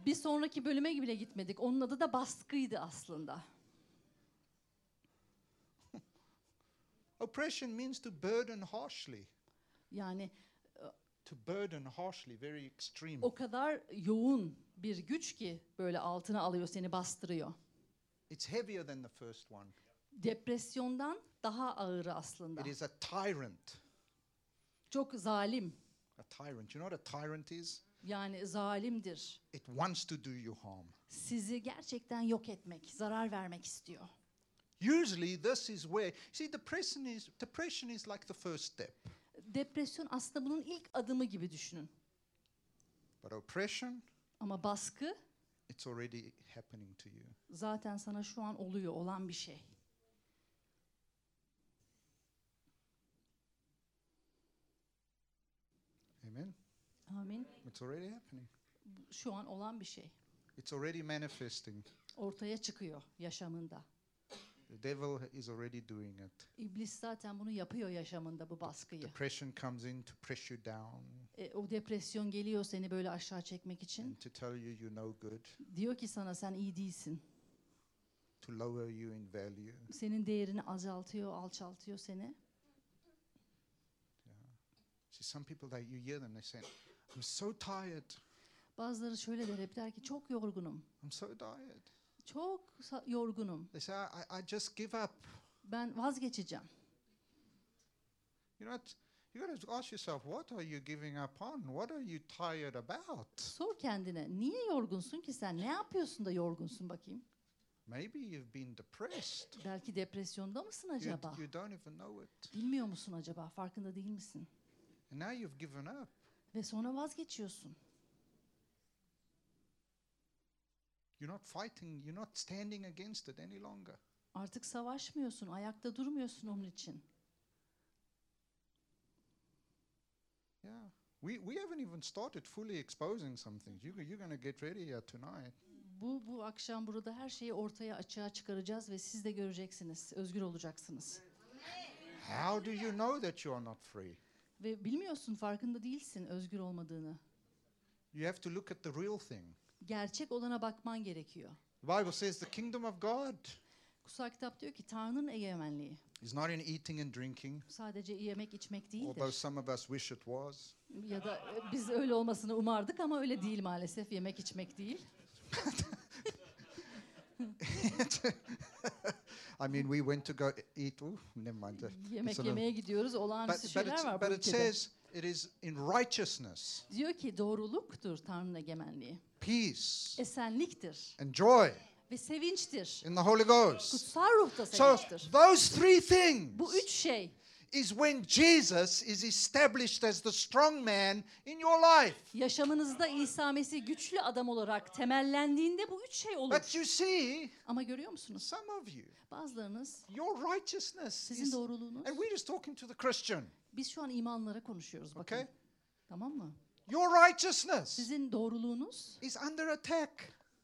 [SPEAKER 2] Bir sonraki bölüme bile gitmedik. Onun adı da baskıydı aslında.
[SPEAKER 1] Oppression means to burden harshly.
[SPEAKER 2] Yani
[SPEAKER 1] To burden harshly, very extreme.
[SPEAKER 2] o kadar yoğun bir güç ki böyle altına alıyor, seni bastırıyor.
[SPEAKER 1] It's heavier than the first one.
[SPEAKER 2] Depresyondan daha ağırı aslında.
[SPEAKER 1] It is a tyrant.
[SPEAKER 2] Çok zalim.
[SPEAKER 1] Tyrant. You know what a tyrant is?
[SPEAKER 2] Yani zalimdir.
[SPEAKER 1] It wants to do you harm.
[SPEAKER 2] Sizi gerçekten yok etmek, zarar vermek istiyor.
[SPEAKER 1] Usually, this is where see depression is depression is like the first step,
[SPEAKER 2] Depresyon aslında bunun ilk adımı gibi düşünün.
[SPEAKER 1] but oppression
[SPEAKER 2] Ama baskı
[SPEAKER 1] it's already happening to you.
[SPEAKER 2] zaten sana şu an oluyor, olan bir şey.
[SPEAKER 1] Amen.
[SPEAKER 2] Amin.
[SPEAKER 1] It's already happening.
[SPEAKER 2] Şu an olan bir şey.
[SPEAKER 1] It's already manifesting.
[SPEAKER 2] Ortaya çıkıyor yaşamında.
[SPEAKER 1] The devil is already doing it.
[SPEAKER 2] İblis zaten bunu yapıyor yaşamında bu baskıyı.
[SPEAKER 1] Depression comes in to press you down
[SPEAKER 2] E, o depresyon geliyor seni böyle aşağı çekmek için.
[SPEAKER 1] and to tell you you're no good,
[SPEAKER 2] Diyor ki sana sen iyi değilsin.
[SPEAKER 1] to lower you in value.
[SPEAKER 2] Senin değerini azaltıyor, alçaltıyor seni.
[SPEAKER 1] See, some people that you hear them, they say, "I'm so tired.
[SPEAKER 2] Bazıları şöyle der hep der ki çok yorgunum.
[SPEAKER 1] I'm so tired."
[SPEAKER 2] Çok yorgunum.
[SPEAKER 1] They say, "I, I just give up."
[SPEAKER 2] Ben vazgeçeceğim.
[SPEAKER 1] You know, what? you got to ask yourself, what are you giving up on? What are you tired about?
[SPEAKER 2] Sor kendine niye yorgunsun ki sen? Ne yapıyorsun da yorgunsun bakayım?
[SPEAKER 1] Maybe you've been depressed.
[SPEAKER 2] Belki depresyonda mısın
[SPEAKER 1] You,
[SPEAKER 2] acaba?
[SPEAKER 1] you don't even know it.
[SPEAKER 2] Bilmiyor musun acaba? Farkında değil misin?
[SPEAKER 1] And now you've given up.
[SPEAKER 2] Ve sonra vazgeçiyorsun.
[SPEAKER 1] You're not fighting, you're not standing against it any longer.
[SPEAKER 2] Artık savaşmıyorsun, ayakta durmuyorsun onun için.
[SPEAKER 1] Yeah. We, we haven't even started fully exposing some things. You, you're going to get ready here tonight.
[SPEAKER 2] Bu bu akşam burada her şeyi ortaya açığa çıkaracağız ve siz de göreceksiniz. Özgür olacaksınız.
[SPEAKER 1] How do you know that you are not free?
[SPEAKER 2] Ve bilmiyorsun, farkında değilsin özgür olmadığını.
[SPEAKER 1] You have to look at the real thing.
[SPEAKER 2] Gerçek olana bakman gerekiyor.
[SPEAKER 1] The Bible says the kingdom of God
[SPEAKER 2] Kutsal kitap diyor ki Tanrı'nın egemenliği
[SPEAKER 1] is not in eating and drinking,
[SPEAKER 2] sadece yemek içmek
[SPEAKER 1] although
[SPEAKER 2] değildir.
[SPEAKER 1] some of us wish it was.
[SPEAKER 2] Ya da e, biz öyle olmasını umardık ama öyle değil maalesef. Yemek içmek değil.
[SPEAKER 1] I mean, we went to go eat. Ooh, never mind. that.
[SPEAKER 2] Yemek yemeye gidiyoruz.
[SPEAKER 1] But,
[SPEAKER 2] Olağanüstü
[SPEAKER 1] but,
[SPEAKER 2] şeyler
[SPEAKER 1] it's,
[SPEAKER 2] var bu
[SPEAKER 1] but it
[SPEAKER 2] ülkede.
[SPEAKER 1] says it is in righteousness,
[SPEAKER 2] Diyor ki doğruluktur Tanrı'nın egemenliği.
[SPEAKER 1] peace,
[SPEAKER 2] Esenliktir
[SPEAKER 1] and joy
[SPEAKER 2] ve sevinçtir.
[SPEAKER 1] in the Holy Ghost.
[SPEAKER 2] Kutsal ruhta
[SPEAKER 1] So
[SPEAKER 2] sevinçtir.
[SPEAKER 1] those three things
[SPEAKER 2] Bu üç şey
[SPEAKER 1] is when Jesus is established as the strong man in your life.
[SPEAKER 2] yaşamınızda İsa Mesih güçlü adam olarak temellendiğinde bu üç şey olur.
[SPEAKER 1] But you see,
[SPEAKER 2] Ama görüyor musunuz?
[SPEAKER 1] some of you,
[SPEAKER 2] Bazılarınız
[SPEAKER 1] your righteousness
[SPEAKER 2] sizin
[SPEAKER 1] is,
[SPEAKER 2] doğruluğunuz.
[SPEAKER 1] and we're just talking to the Christian,
[SPEAKER 2] Biz şu an imanlara konuşuyoruz bakın.
[SPEAKER 1] okay?
[SPEAKER 2] Tamam mı?
[SPEAKER 1] Your righteousness
[SPEAKER 2] Sizin doğruluğunuz
[SPEAKER 1] is under attack.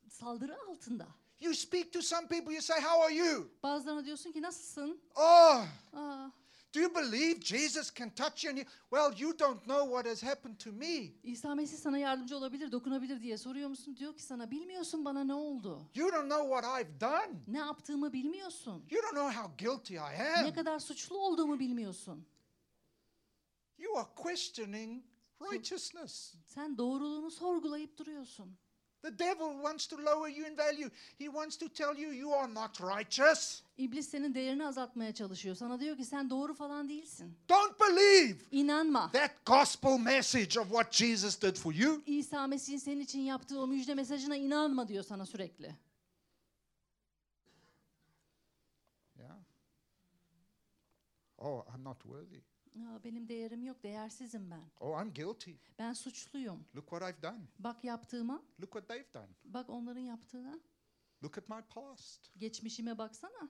[SPEAKER 2] saldırı altında.
[SPEAKER 1] You speak to some people, you say, How are you?
[SPEAKER 2] Bazılarına diyorsun ki nasılsın?
[SPEAKER 1] Oh,
[SPEAKER 2] Aa,
[SPEAKER 1] do you believe Jesus can touch you? And you, well, you don't know what has happened to me.
[SPEAKER 2] İsa Mesih sana yardımcı olabilir, dokunabilir diye soruyor musun? Diyor ki sana bilmiyorsun bana ne oldu?
[SPEAKER 1] You don't know what I've done.
[SPEAKER 2] Ne yaptığımı bilmiyorsun.
[SPEAKER 1] You don't know how guilty I
[SPEAKER 2] Ne
[SPEAKER 1] am.
[SPEAKER 2] kadar suçlu olduğumu bilmiyorsun.
[SPEAKER 1] You are questioning righteousness.
[SPEAKER 2] Sen doğruluğunu sorgulayıp duruyorsun.
[SPEAKER 1] The devil wants to lower you in value. He wants to tell you you are not righteous.
[SPEAKER 2] İblis senin değerini azaltmaya çalışıyor. Sana diyor ki sen doğru falan değilsin.
[SPEAKER 1] Don't believe
[SPEAKER 2] İnanma.
[SPEAKER 1] that gospel message of what Jesus did for you.
[SPEAKER 2] İsa Mesih'in senin için yaptığı o müjde mesajına inanma diyor sana sürekli.
[SPEAKER 1] Yeah. Oh, I'm not worthy.
[SPEAKER 2] Aa, benim değerim yok, değersizim ben.
[SPEAKER 1] Oh, I'm guilty.
[SPEAKER 2] Ben suçluyum.
[SPEAKER 1] Look what I've done.
[SPEAKER 2] Bak yaptığıma,
[SPEAKER 1] Look what they've done.
[SPEAKER 2] bak onların yaptığına.
[SPEAKER 1] Look at my past.
[SPEAKER 2] Geçmişime baksana.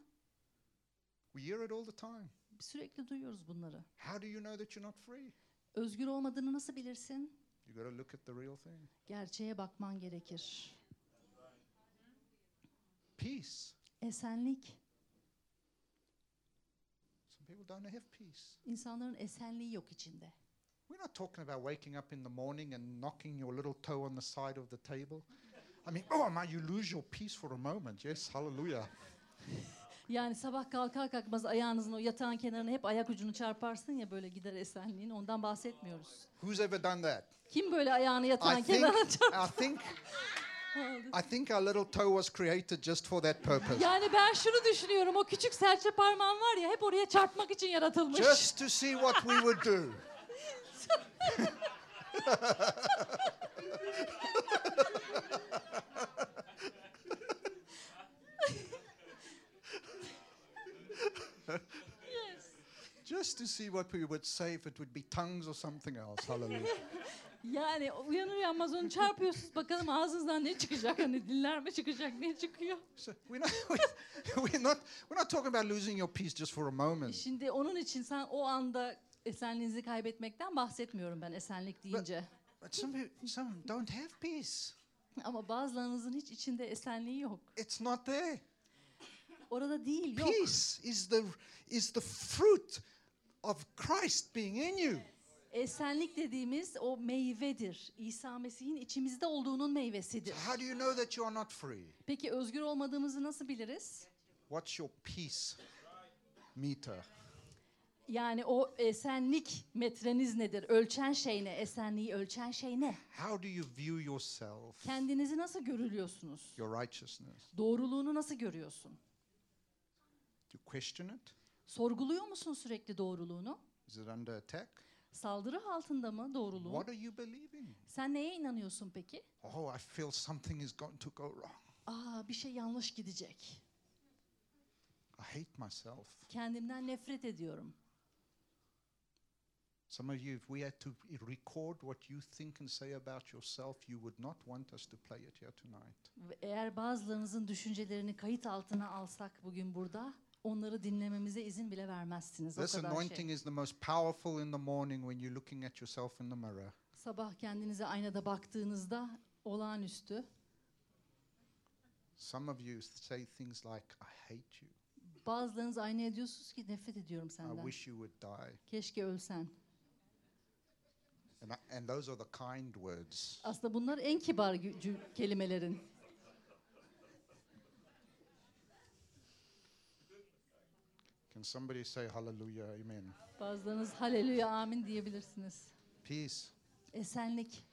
[SPEAKER 1] We hear it all the time.
[SPEAKER 2] Sürekli duyuyoruz bunları.
[SPEAKER 1] How do you know that you're not free?
[SPEAKER 2] Özgür olmadığını nasıl bilirsin?
[SPEAKER 1] You got to look at the real thing.
[SPEAKER 2] Gerçeğe bakman gerekir.
[SPEAKER 1] Peace.
[SPEAKER 2] Esenlik.
[SPEAKER 1] People don't have peace.
[SPEAKER 2] İnsanların esenliği yok içinde.
[SPEAKER 1] We're not talking about waking up in the morning and knocking your little toe on the side of the table. I mean, oh man, you lose your peace for a moment. Yes, hallelujah.
[SPEAKER 2] Yani sabah kalkar kalkmaz ayağınızın o yatağın kenarına hep ayak ucunu çarparsın ya böyle gider esenliğin. Ondan bahsetmiyoruz.
[SPEAKER 1] Who's ever done that?
[SPEAKER 2] Kim böyle ayağını yatağın
[SPEAKER 1] I think,
[SPEAKER 2] kenarına çarpar?
[SPEAKER 1] I think, I think our little toe was created just for that purpose.
[SPEAKER 2] Yani ben şunu düşünüyorum. O küçük serçe parmağın var ya hep oraya çarpmak için yaratılmış.
[SPEAKER 1] Just to see what we would do.
[SPEAKER 2] Yes.
[SPEAKER 1] Just to see what we would say if it would be tongues or something else. Hallelujah.
[SPEAKER 2] Yani uyanır uyanmaz onu çarpıyorsunuz. Bakalım ağzınızdan ne çıkacak? Hani diller mi çıkacak? Ne çıkıyor?
[SPEAKER 1] So we're not, we're not, we're not talking about losing your peace just for a moment.
[SPEAKER 2] Şimdi onun için sen o anda esenliğinizi kaybetmekten bahsetmiyorum ben esenlik deyince.
[SPEAKER 1] But some, people, some don't have peace.
[SPEAKER 2] Ama bazılarınızın hiç içinde esenliği yok.
[SPEAKER 1] It's not there.
[SPEAKER 2] Orada değil, yok.
[SPEAKER 1] Peace is the, is the fruit of Christ being in you.
[SPEAKER 2] Esenlik dediğimiz o meyvedir. İsa Mesih'in içimizde olduğunun meyvesidir.
[SPEAKER 1] How do you know that you are not free?
[SPEAKER 2] Peki özgür olmadığımızı nasıl biliriz?
[SPEAKER 1] What's your peace meter?
[SPEAKER 2] Yani o esenlik metreniz nedir? Ölçen şey ne? Esenliği ölçen şey ne?
[SPEAKER 1] How do you view yourself,
[SPEAKER 2] Kendinizi nasıl görülüyorsunuz?
[SPEAKER 1] your righteousness?
[SPEAKER 2] Doğruluğunu nasıl görüyorsun?
[SPEAKER 1] Do you question it?
[SPEAKER 2] Sorguluyor musun sürekli doğruluğunu?
[SPEAKER 1] Is it under attack?
[SPEAKER 2] Saldırı altında mı doğruluğun?
[SPEAKER 1] What are you believing?
[SPEAKER 2] Sen neye inanıyorsun peki?
[SPEAKER 1] Oh, I feel something is going to go wrong.
[SPEAKER 2] Aa bir şey yanlış gidecek.
[SPEAKER 1] I hate myself.
[SPEAKER 2] Kendimden nefret ediyorum.
[SPEAKER 1] Some of you, if we had to record what you think and say about yourself, you would not want us to play it here tonight.
[SPEAKER 2] Eğer bazılarınızın düşüncelerini kayıt altına alsak bugün burada, onları dinlememize izin bile vermezsiniz. O
[SPEAKER 1] This
[SPEAKER 2] kadar
[SPEAKER 1] anointing
[SPEAKER 2] şey.
[SPEAKER 1] is the most powerful in the morning when you're looking at yourself in the mirror.
[SPEAKER 2] Sabah kendinize aynada baktığınızda olağanüstü.
[SPEAKER 1] Some of you say things like, I hate you.
[SPEAKER 2] Bazılarınız aynaya diyorsunuz ki nefret ediyorum
[SPEAKER 1] I
[SPEAKER 2] senden.
[SPEAKER 1] wish you would die.
[SPEAKER 2] Keşke ölsen.
[SPEAKER 1] And, I, and those are the kind words.
[SPEAKER 2] Aslında bunlar en kibar kelimelerin.
[SPEAKER 1] Can somebody say hallelujah, amen?
[SPEAKER 2] Bazılarınız haleluya amin diyebilirsiniz.
[SPEAKER 1] Peace.
[SPEAKER 2] Esenlik.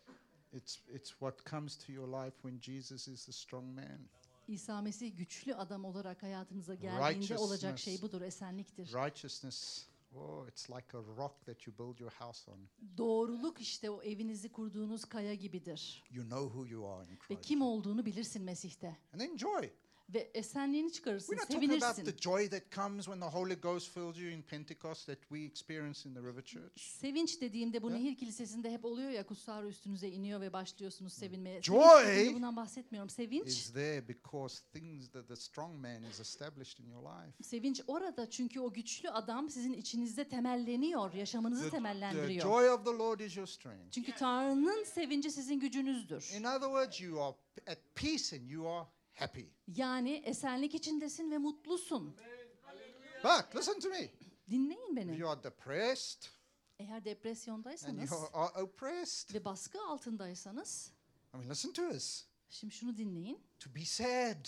[SPEAKER 1] It's, it's what comes to your life when Jesus is the strong man.
[SPEAKER 2] İsa Mesih güçlü adam olarak hayatınıza geldiğinde olacak şey budur, esenliktir.
[SPEAKER 1] Righteousness, oh, it's like a rock that you build your house on.
[SPEAKER 2] Doğruluk işte o evinizi kurduğunuz kaya gibidir.
[SPEAKER 1] You know who you are in
[SPEAKER 2] Ve
[SPEAKER 1] Christ.
[SPEAKER 2] kim olduğunu bilirsin Mesih'te.
[SPEAKER 1] And then joy.
[SPEAKER 2] Ve esenliğini çıkarırsın,
[SPEAKER 1] We're not talking about
[SPEAKER 2] sevinirsin.
[SPEAKER 1] the joy that comes when the Holy Ghost fills you in Pentecost that we experience in the River Church.
[SPEAKER 2] Sevinç dediğimde bu. Nehir Kilisesi'nde hep oluyor ya kutsal ruh üstünüze iniyor ve başlıyorsunuz sevinmeye.
[SPEAKER 1] Joy
[SPEAKER 2] Sevinç dediğimde bundan bahsetmiyorum. Sevinç,
[SPEAKER 1] Is there because things that the strong man is established in your life.
[SPEAKER 2] sevinç orada çünkü o güçlü adam sizin içinizde temelleniyor, yaşamınızı
[SPEAKER 1] the
[SPEAKER 2] temellendiriyor.
[SPEAKER 1] joy of the Lord is your strength.
[SPEAKER 2] Çünkü Tanrı'nın sevinci sizin gücünüzdür.
[SPEAKER 1] In other words, you are at peace and you are happy.
[SPEAKER 2] Yani esenlik içindesin ve mutlusun.
[SPEAKER 1] But listen to me.
[SPEAKER 2] Dinleyin
[SPEAKER 1] If
[SPEAKER 2] beni.
[SPEAKER 1] you are depressed
[SPEAKER 2] Eğer
[SPEAKER 1] and
[SPEAKER 2] depresyondaysanız
[SPEAKER 1] you are oppressed,
[SPEAKER 2] ve baskı altındaysanız,
[SPEAKER 1] I mean, listen to us.
[SPEAKER 2] şimdi şunu dinleyin.
[SPEAKER 1] To be sad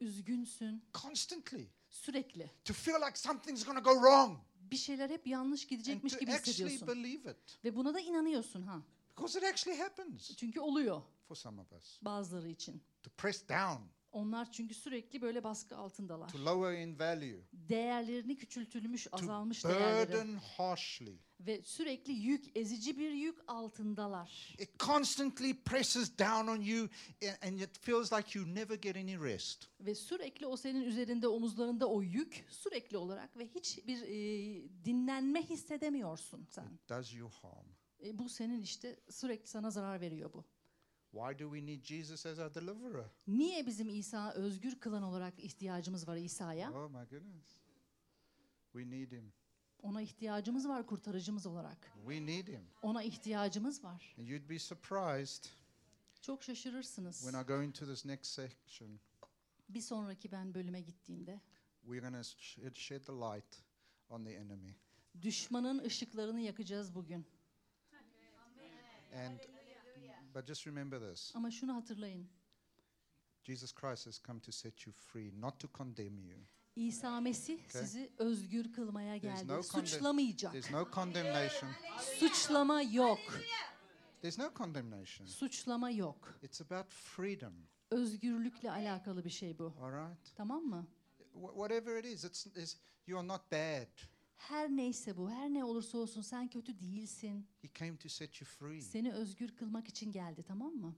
[SPEAKER 2] Üzgünsün
[SPEAKER 1] constantly,
[SPEAKER 2] sürekli.
[SPEAKER 1] to feel like something's to go wrong,
[SPEAKER 2] Bir şeyler hep yanlış
[SPEAKER 1] and
[SPEAKER 2] gidecekmiş gibi hissediyorsun.
[SPEAKER 1] believe it.
[SPEAKER 2] Ve buna da inanıyorsun ha.
[SPEAKER 1] Because it actually happens
[SPEAKER 2] Çünkü oluyor
[SPEAKER 1] for some of us.
[SPEAKER 2] bazıları için.
[SPEAKER 1] To press down,
[SPEAKER 2] Onlar çünkü sürekli böyle baskı altındalar.
[SPEAKER 1] to lower in value,
[SPEAKER 2] Değerlerini küçültülmüş, azalmış değerleri.
[SPEAKER 1] burden harshly.
[SPEAKER 2] Ve sürekli yük, ezici bir yük altındalar.
[SPEAKER 1] It constantly presses down on you and it feels like you never get any rest.
[SPEAKER 2] Ve sürekli o senin üzerinde, omuzlarında o yük sürekli olarak ve hiçbir e, dinlenme hissedemiyorsun sen.
[SPEAKER 1] It does you harm.
[SPEAKER 2] E, bu senin işte sürekli sana zarar veriyor bu.
[SPEAKER 1] Why do we need Jesus as our deliverer?
[SPEAKER 2] Niye bizim İsa özgür kılan olarak ihtiyacımız var İsa'ya?
[SPEAKER 1] Oh my goodness. We need him.
[SPEAKER 2] Ona ihtiyacımız var kurtarıcımız olarak.
[SPEAKER 1] We need him.
[SPEAKER 2] Ona ihtiyacımız var.
[SPEAKER 1] And you'd be surprised
[SPEAKER 2] Çok şaşırırsınız.
[SPEAKER 1] when I go into this next section.
[SPEAKER 2] Bir sonraki ben bölüme gittiğimde
[SPEAKER 1] We're going to shed, the light on the enemy.
[SPEAKER 2] düşmanın ışıklarını yakacağız bugün.
[SPEAKER 1] And but just remember this.
[SPEAKER 2] Ama şunu hatırlayın.
[SPEAKER 1] Jesus Christ has come to set you free, not to condemn you.
[SPEAKER 2] İsa Mesih
[SPEAKER 1] Okay.
[SPEAKER 2] sizi özgür kılmaya geldi.
[SPEAKER 1] no
[SPEAKER 2] Suçlamayacak.
[SPEAKER 1] There's no condemnation.
[SPEAKER 2] Suçlama yok.
[SPEAKER 1] There's no condemnation.
[SPEAKER 2] Suçlama yok.
[SPEAKER 1] It's about freedom.
[SPEAKER 2] Özgürlükle alakalı bir şey bu.
[SPEAKER 1] All right?
[SPEAKER 2] Tamam mı?
[SPEAKER 1] Wh- whatever it is, it's, it's you are not bad.
[SPEAKER 2] Her neyse bu, her ne olursa olsun sen kötü değilsin.
[SPEAKER 1] He came to set you free.
[SPEAKER 2] Seni özgür kılmak için geldi, tamam mı?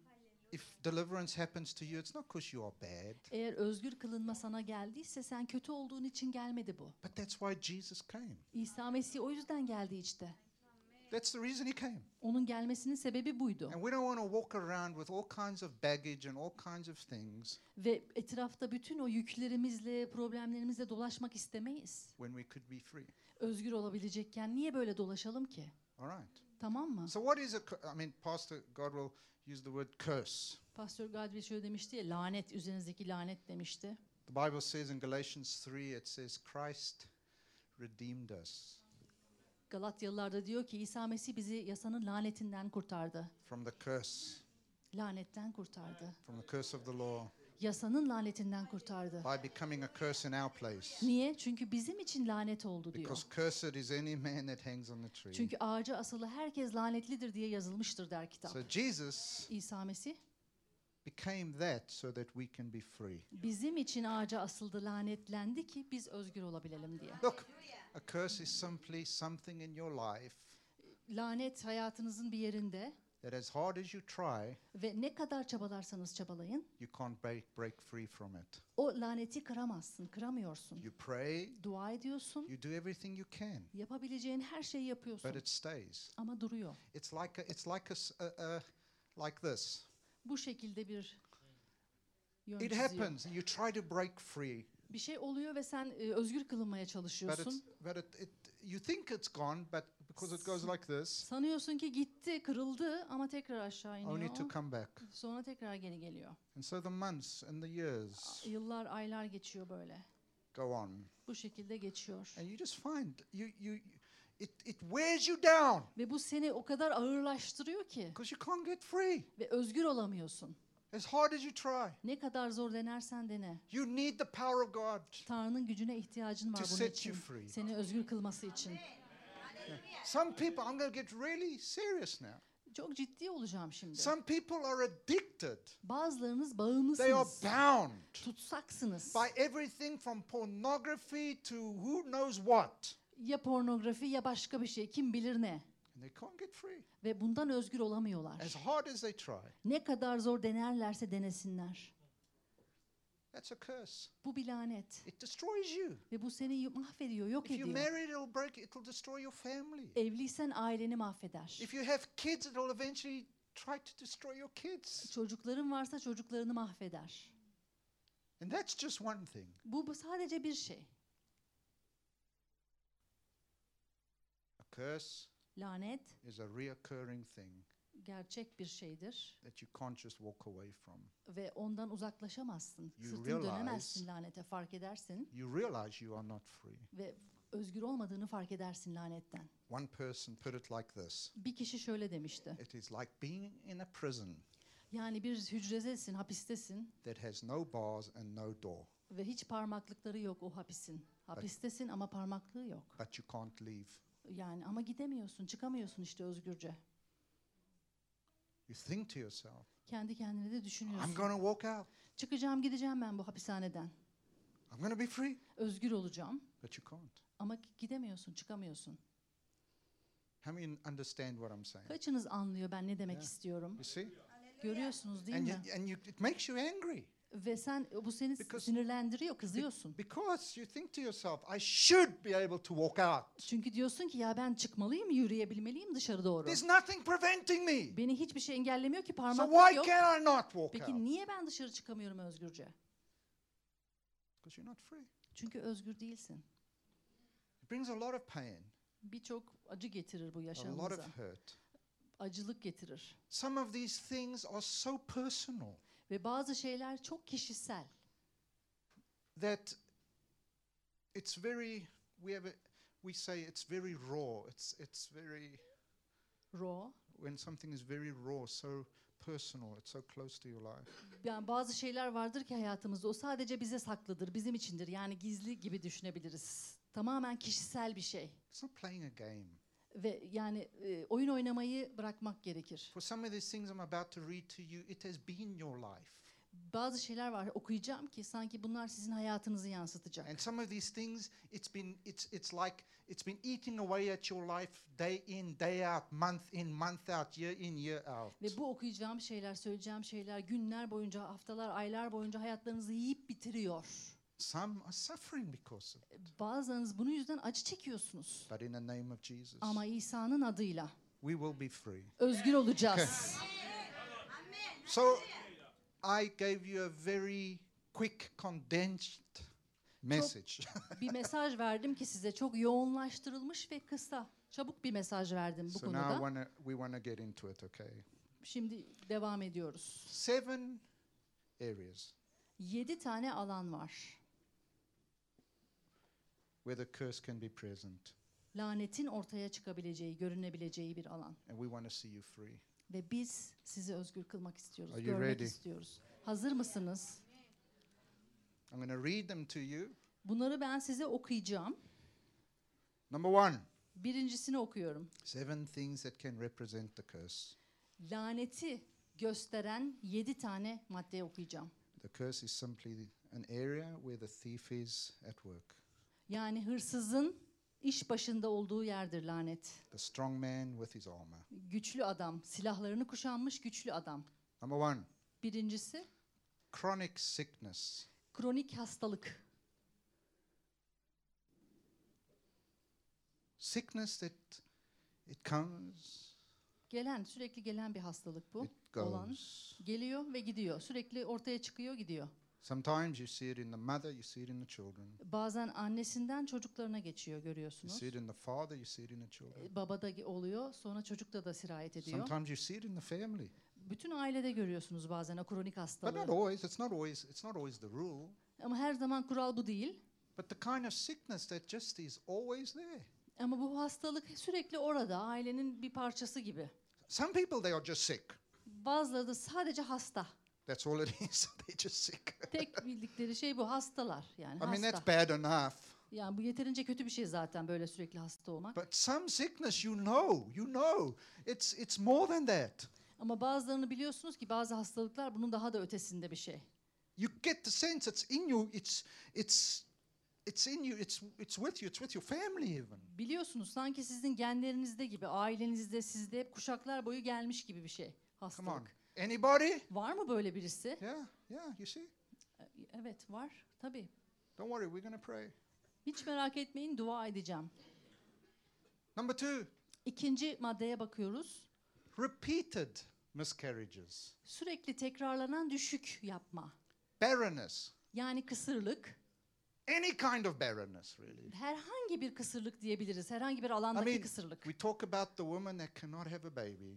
[SPEAKER 1] If deliverance happens to you, it's not because you are bad,
[SPEAKER 2] Eğer özgür kılınma sana geldiyse sen kötü olduğun için gelmedi bu.
[SPEAKER 1] but that's why Jesus came.
[SPEAKER 2] İsa Mesih o yüzden geldi işte.
[SPEAKER 1] That's the reason he came.
[SPEAKER 2] Onun gelmesinin sebebi buydu.
[SPEAKER 1] And we don't want to walk around with all kinds of baggage and all kinds of things
[SPEAKER 2] Ve etrafta bütün o yüklerimizle, problemlerimizle dolaşmak istemeyiz.
[SPEAKER 1] when we could be free.
[SPEAKER 2] Özgür olabilecekken niye böyle dolaşalım ki?
[SPEAKER 1] All right.
[SPEAKER 2] Tamam mı?
[SPEAKER 1] So, what is a? I mean, Pastor God will use the word curse.
[SPEAKER 2] Pastör Gadri şöyle demişti ya, lanet, üzerinizdeki lanet demişti.
[SPEAKER 1] The Bible says in Galatians 3, it says, Christ redeemed us
[SPEAKER 2] Galatyalılarda diyor ki İsa Mesih bizi yasanın lanetinden kurtardı.
[SPEAKER 1] from the curse,
[SPEAKER 2] Lanetten kurtardı.
[SPEAKER 1] from the curse of the law,
[SPEAKER 2] Yasanın lanetinden kurtardı.
[SPEAKER 1] by becoming a curse in our place.
[SPEAKER 2] Niye? Çünkü bizim için lanet oldu diyor.
[SPEAKER 1] Because cursed is any man that hangs on the tree.
[SPEAKER 2] Çünkü ağaca asılı herkes lanetlidir diye yazılmıştır der kitap.
[SPEAKER 1] So, Jesus
[SPEAKER 2] İsa Mesih
[SPEAKER 1] became that so that we can be free.
[SPEAKER 2] bizim için ağaca asıldı, lanetlendi ki biz özgür olabilelim diye.
[SPEAKER 1] Look, a curse is simply something in your life
[SPEAKER 2] Lanet hayatınızın bir yerinde
[SPEAKER 1] that, as hard as you try,
[SPEAKER 2] ve ne kadar çabalarsanız çabalayın,
[SPEAKER 1] you can't break, break free from it.
[SPEAKER 2] o laneti kıramazsın, kıramıyorsun.
[SPEAKER 1] You pray,
[SPEAKER 2] Dua ediyorsun,
[SPEAKER 1] you do everything you can,
[SPEAKER 2] yapabileceğin her şeyi yapıyorsun
[SPEAKER 1] but it stays.
[SPEAKER 2] ama duruyor.
[SPEAKER 1] It's like a, it's like a, a- a- like this.
[SPEAKER 2] Bu şekilde bir yön
[SPEAKER 1] It
[SPEAKER 2] çiziyor.
[SPEAKER 1] happens. You try to break free,
[SPEAKER 2] Bir şey oluyor ve sen e, özgür kılınmaya
[SPEAKER 1] but it's
[SPEAKER 2] çalışıyorsun.
[SPEAKER 1] but it, it you think it's gone, but because it goes like this,
[SPEAKER 2] Sanıyorsun ki gitti, kırıldı ama tekrar aşağı iniyor.
[SPEAKER 1] only to come back.
[SPEAKER 2] Sonra tekrar geri geliyor.
[SPEAKER 1] And so the months and the years
[SPEAKER 2] Yıllar, aylar geçiyor böyle.
[SPEAKER 1] go on,
[SPEAKER 2] Bu şekilde geçiyor.
[SPEAKER 1] and you just find you you it it wears you down
[SPEAKER 2] Ve bu seni o kadar ağırlaştırıyor ki
[SPEAKER 1] because you can't get free
[SPEAKER 2] ve özgür olamıyorsun.
[SPEAKER 1] as hard as you try.
[SPEAKER 2] Ne kadar zor denersen dene.
[SPEAKER 1] You need the power of God.
[SPEAKER 2] Tanrı'nın gücüne ihtiyacın var
[SPEAKER 1] To
[SPEAKER 2] bunun
[SPEAKER 1] set
[SPEAKER 2] için.
[SPEAKER 1] you free.
[SPEAKER 2] Seni özgür kılması için.
[SPEAKER 1] Some people, I'm going to get really serious now.
[SPEAKER 2] Çok ciddi olacağım şimdi.
[SPEAKER 1] Some people are addicted.
[SPEAKER 2] Bazılarınız
[SPEAKER 1] They are
[SPEAKER 2] bağımlısınız.
[SPEAKER 1] bound
[SPEAKER 2] Tutsaksınız.
[SPEAKER 1] by everything from pornography to who knows what.
[SPEAKER 2] Ya pornografi ya başka bir şey. Kim bilir ne.
[SPEAKER 1] And they can't get free
[SPEAKER 2] Ve bundan özgür olamıyorlar.
[SPEAKER 1] as hard as they try.
[SPEAKER 2] Ne kadar zor denerlerse denesinler.
[SPEAKER 1] That's a curse.
[SPEAKER 2] Bu bir lanet.
[SPEAKER 1] It destroys you.
[SPEAKER 2] Ve bu seni mahvediyor, yok
[SPEAKER 1] If
[SPEAKER 2] ediyor.
[SPEAKER 1] married, it'll break, it'll destroy your family.
[SPEAKER 2] Evliysen aileni mahveder.
[SPEAKER 1] If you have kids, it'll eventually try to destroy your kids.
[SPEAKER 2] Çocukların varsa çocuklarını mahveder.
[SPEAKER 1] And that's just one thing.
[SPEAKER 2] Bu, bu sadece bir şey.
[SPEAKER 1] A curse
[SPEAKER 2] Lanet
[SPEAKER 1] is a reoccurring thing
[SPEAKER 2] gerçek bir şeydir
[SPEAKER 1] that you can't just walk away from.
[SPEAKER 2] ve ondan uzaklaşamazsın.
[SPEAKER 1] You
[SPEAKER 2] Sırtını
[SPEAKER 1] realize-
[SPEAKER 2] dönemezsin lanete fark edersin
[SPEAKER 1] You realize you are not free.
[SPEAKER 2] ve özgür olmadığını fark edersin lanetten.
[SPEAKER 1] One person put it like this
[SPEAKER 2] Bir kişi şöyle demişti.
[SPEAKER 1] It is like being in a prison
[SPEAKER 2] Yani bir hücredesin, hapistesin
[SPEAKER 1] that has no bars and no door,
[SPEAKER 2] ve hiç parmaklıkları yok o hapisin. Hapistesin ama parmaklığı yok.
[SPEAKER 1] but you can't leave.
[SPEAKER 2] Yani ama gidemiyorsun, çıkamıyorsun işte özgürce.
[SPEAKER 1] You think to yourself,
[SPEAKER 2] Kendi kendine de
[SPEAKER 1] I'm
[SPEAKER 2] düşünüyorsun.
[SPEAKER 1] going to walk out.
[SPEAKER 2] Çıkacağım gideceğim ben bu hapishaneden.
[SPEAKER 1] I'm to be free.
[SPEAKER 2] Özgür olacağım
[SPEAKER 1] But you can't.
[SPEAKER 2] ama gidemiyorsun, çıkamıyorsun.
[SPEAKER 1] How many understand what I'm saying?
[SPEAKER 2] Kaçınız anlıyor ben ne demek
[SPEAKER 1] Yeah.
[SPEAKER 2] istiyorum?
[SPEAKER 1] You see?
[SPEAKER 2] Görüyorsunuz değil
[SPEAKER 1] And,
[SPEAKER 2] mi?
[SPEAKER 1] you, and you, it makes you angry
[SPEAKER 2] Ve sen bu seni
[SPEAKER 1] Because-
[SPEAKER 2] sinirlendiriyor, kızıyorsun.
[SPEAKER 1] because you think to yourself, I should be able to walk out.
[SPEAKER 2] Çünkü diyorsun ki ya ben çıkmalıyım, yürüyebilmeliyim dışarı doğru.
[SPEAKER 1] There's nothing preventing me.
[SPEAKER 2] Beni hiçbir şey engellemiyor ki
[SPEAKER 1] So
[SPEAKER 2] parmaklık
[SPEAKER 1] why
[SPEAKER 2] yok.
[SPEAKER 1] can I not walk out?
[SPEAKER 2] Peki niye ben dışarı çıkamıyorum özgürce?
[SPEAKER 1] Because you're not free.
[SPEAKER 2] Çünkü özgür değilsin.
[SPEAKER 1] It brings a lot of pain,
[SPEAKER 2] Birçok acı getirir bu
[SPEAKER 1] a lot
[SPEAKER 2] yaşamımıza.
[SPEAKER 1] of hurt.
[SPEAKER 2] Acılık getirir.
[SPEAKER 1] Some of these things are so personal
[SPEAKER 2] Ve bazı şeyler çok kişisel.
[SPEAKER 1] that it's very we have a, we say it's very raw. It's it's very
[SPEAKER 2] Raw.
[SPEAKER 1] when something is very raw, so personal, it's so close to your life.
[SPEAKER 2] Yani bazı şeyler vardır ki hayatımızda o sadece bize saklıdır, bizim içindir. Yani gizli gibi düşünebiliriz. Tamamen kişisel bir şey.
[SPEAKER 1] It's not playing a game.
[SPEAKER 2] Ve yani e, oyun oynamayı bırakmak gerekir.
[SPEAKER 1] For some of these things I'm about to read to you, it has been your life.
[SPEAKER 2] Bazı şeyler var okuyacağım ki sanki bunlar sizin hayatınızı yansıtacak.
[SPEAKER 1] And some of these things, it's been, it's, it's like, it's been eating away at your life day in, day out, month in, month out, year in, year out.
[SPEAKER 2] Ve bu okuyacağım şeyler, söyleyeceğim şeyler günler boyunca, haftalar, aylar boyunca hayatlarınızı yiyip bitiriyor.
[SPEAKER 1] Some are suffering because of it.
[SPEAKER 2] Bazılarınız bunun yüzden acı çekiyorsunuz.
[SPEAKER 1] But in the name of Jesus,
[SPEAKER 2] Ama İsa'nın adıyla
[SPEAKER 1] we will be free.
[SPEAKER 2] özgür olacağız.
[SPEAKER 1] So I gave you a very quick, condensed message.
[SPEAKER 2] bir mesaj verdim ki size çok yoğunlaştırılmış ve kısa, çabuk bir mesaj verdim bu
[SPEAKER 1] so now
[SPEAKER 2] konuda.
[SPEAKER 1] wanna, we want to get into it, okay?
[SPEAKER 2] Şimdi devam ediyoruz.
[SPEAKER 1] Seven areas
[SPEAKER 2] Yedi tane alan var.
[SPEAKER 1] Where the curse can be present,
[SPEAKER 2] Lanetin ortaya çıkabileceği, görünebileceği bir alan.
[SPEAKER 1] and we want to see you free.
[SPEAKER 2] Ve biz sizi özgür kılmak istiyoruz,
[SPEAKER 1] Are you
[SPEAKER 2] görmek
[SPEAKER 1] ready?
[SPEAKER 2] istiyoruz. Hazır mısınız?
[SPEAKER 1] I'm going to read them to you.
[SPEAKER 2] Bunları ben size okuyacağım.
[SPEAKER 1] Number one
[SPEAKER 2] Birincisini okuyorum.
[SPEAKER 1] seven things that can represent the curse.
[SPEAKER 2] Laneti gösteren yedi tane madde okuyacağım.
[SPEAKER 1] The curse is simply an area where the thief is at work.
[SPEAKER 2] Yani hırsızın iş başında olduğu yerdir lanet.
[SPEAKER 1] The strong man with his armor.
[SPEAKER 2] Güçlü adam, silahlarını kuşanmış güçlü adam.
[SPEAKER 1] Number one,
[SPEAKER 2] Birincisi
[SPEAKER 1] chronic sickness.
[SPEAKER 2] kronik hastalık.
[SPEAKER 1] Sickness that it comes,
[SPEAKER 2] Gelen, sürekli gelen bir hastalık bu.
[SPEAKER 1] it
[SPEAKER 2] Olan.
[SPEAKER 1] goes.
[SPEAKER 2] Geliyor ve gidiyor. Sürekli ortaya çıkıyor, gidiyor.
[SPEAKER 1] Sometimes you see it in the mother, you see it in the children.
[SPEAKER 2] Bazen annesinden çocuklarına geçiyor
[SPEAKER 1] You
[SPEAKER 2] görüyorsunuz.
[SPEAKER 1] see it in the father, you see it in the children.
[SPEAKER 2] E, Babada oluyor, sonra çocukta da sirayet ediyor.
[SPEAKER 1] Sometimes you see it in the family.
[SPEAKER 2] Bütün ailede görüyorsunuz bazen o kronik
[SPEAKER 1] But not
[SPEAKER 2] hastalığı.
[SPEAKER 1] always. It's not always it's not always the rule.
[SPEAKER 2] Ama her zaman kural bu değil.
[SPEAKER 1] But the kind of sickness that just is always there.
[SPEAKER 2] Ama bu hastalık sürekli orada, ailenin bir parçası gibi.
[SPEAKER 1] Some people they are just sick.
[SPEAKER 2] Bazıları da sadece hasta.
[SPEAKER 1] That's all it is. They're just sick.
[SPEAKER 2] Tek bildikleri şey bu, hastalar. Yani
[SPEAKER 1] I mean that's bad enough.
[SPEAKER 2] Yani bu yeterince kötü bir şey zaten böyle sürekli hasta olmak.
[SPEAKER 1] But some sickness you know, you know. It's it's more than that.
[SPEAKER 2] Ama bazılarını biliyorsunuz ki bazı hastalıklar bunun daha da ötesinde bir şey.
[SPEAKER 1] You get the sense it's in you, it's it's it's in you, it's it's with you, it's with your family even.
[SPEAKER 2] Biliyorsunuz sanki sizin genlerinizde gibi, ailenizde, sizde hep kuşaklar boyu gelmiş gibi bir şey
[SPEAKER 1] Come on.
[SPEAKER 2] hastalık.
[SPEAKER 1] Anybody?
[SPEAKER 2] Var mı böyle birisi?
[SPEAKER 1] Yeah, yeah, you see?
[SPEAKER 2] E, Evet var tabii.
[SPEAKER 1] Don't worry, we're going to pray.
[SPEAKER 2] Hiç merak etmeyin dua edeceğim.
[SPEAKER 1] Number 2,
[SPEAKER 2] İkinci maddeye bakıyoruz.
[SPEAKER 1] repeated miscarriages.
[SPEAKER 2] Sürekli tekrarlanan düşük yapma.
[SPEAKER 1] Barrenness.
[SPEAKER 2] Yani kısırlık.
[SPEAKER 1] Any kind of barrenness really.
[SPEAKER 2] Herhangi bir kısırlık diyebiliriz. Herhangi bir
[SPEAKER 1] I
[SPEAKER 2] alandaki
[SPEAKER 1] mean,
[SPEAKER 2] kısırlık.
[SPEAKER 1] we talk about the woman that cannot have a baby.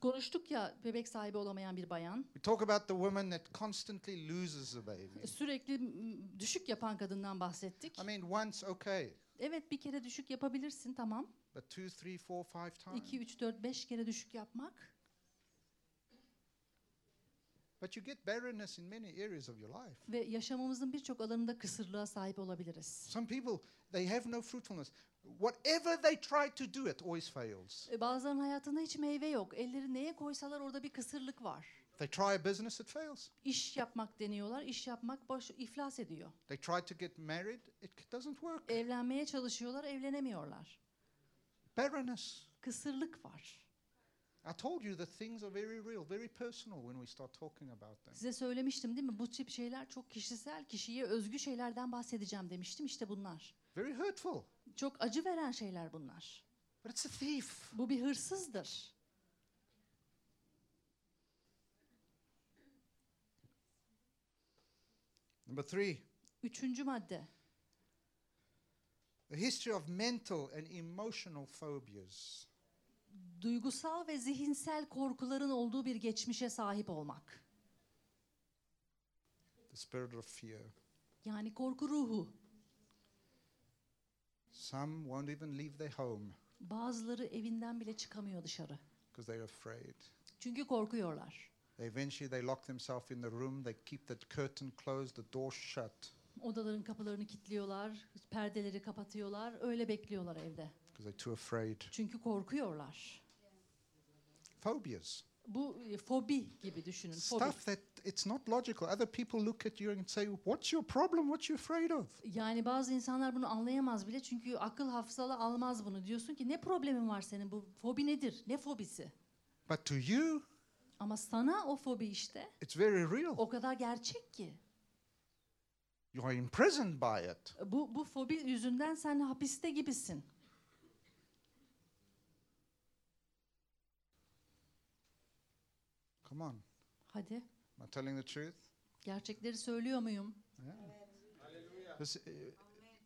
[SPEAKER 2] Konuştuk ya bebek sahibi olamayan bir bayan.
[SPEAKER 1] We talk about the woman that constantly loses a baby.
[SPEAKER 2] Sürekli düşük yapan kadından bahsettik.
[SPEAKER 1] I mean, once, okay,
[SPEAKER 2] Evet bir kere düşük yapabilirsin tamam.
[SPEAKER 1] but two, three, four, five times.
[SPEAKER 2] 2, 3, 4, 5 kere düşük yapmak.
[SPEAKER 1] But you get barrenness in many areas of your life.
[SPEAKER 2] Ve yaşamımızın birçok alanında kısırlığa sahip olabiliriz.
[SPEAKER 1] Some people, they have no fruitfulness. Whatever they try to do, it always fails.
[SPEAKER 2] E, Bazılarının hayatında hiç meyve yok. Elleri neye koysalar orada bir kısırlık var.
[SPEAKER 1] They try a business, it fails.
[SPEAKER 2] İş yapmak deniyorlar. İş yapmak boş iflas ediyor.
[SPEAKER 1] They try to get married, it doesn't work.
[SPEAKER 2] Evlenmeye çalışıyorlar, evlenemiyorlar.
[SPEAKER 1] Barrenness.
[SPEAKER 2] Kısırlık var. Size söylemiştim değil mi? Bu tip şeyler çok kişisel, kişiye özgü şeylerden bahsedeceğim demiştim. İşte bunlar.
[SPEAKER 1] Very hurtful.
[SPEAKER 2] Çok acı veren şeyler bunlar.
[SPEAKER 1] But it's a thief.
[SPEAKER 2] Bu bir hırsızdır.
[SPEAKER 1] Number three,
[SPEAKER 2] Üçüncü madde.
[SPEAKER 1] a history of mental and emotional phobias.
[SPEAKER 2] Duygusal ve zihinsel korkuların olduğu bir geçmişe sahip olmak.
[SPEAKER 1] The spirit of fear.
[SPEAKER 2] Yani korku ruhu.
[SPEAKER 1] Some won't even leave their home
[SPEAKER 2] Bazıları evinden bile çıkamıyor dışarı.
[SPEAKER 1] because they're afraid.
[SPEAKER 2] Çünkü korkuyorlar.
[SPEAKER 1] Eventually they lock themselves in the room, they keep the curtain closed, the door shut
[SPEAKER 2] Odaların kapılarını kilitliyorlar, perdeleri kapatıyorlar, öyle bekliyorlar evde.
[SPEAKER 1] Because they're too afraid.
[SPEAKER 2] Çünkü korkuyorlar.
[SPEAKER 1] Phobias.
[SPEAKER 2] Bu e, fobi gibi düşünün. Fobi.
[SPEAKER 1] Stuff that it's not logical. Other people look at you and say, What's your problem? What you afraid of?
[SPEAKER 2] Yani bazı insanlar bunu anlayamaz bile çünkü akıl hafızalı almaz bunu. Diyorsun ki ne problemin var senin bu fobi nedir? Ne fobisi?
[SPEAKER 1] But to you,
[SPEAKER 2] Ama sana o fobi işte
[SPEAKER 1] it's very real.
[SPEAKER 2] o kadar gerçek ki.
[SPEAKER 1] You are imprisoned by it.
[SPEAKER 2] Bu, bu fobi yüzünden sen hapiste gibisin.
[SPEAKER 1] Come on.
[SPEAKER 2] Hadi
[SPEAKER 1] Am I telling the truth?
[SPEAKER 2] gerçekleri söylüyor muyum?
[SPEAKER 1] Yeah. 'Cause, uh,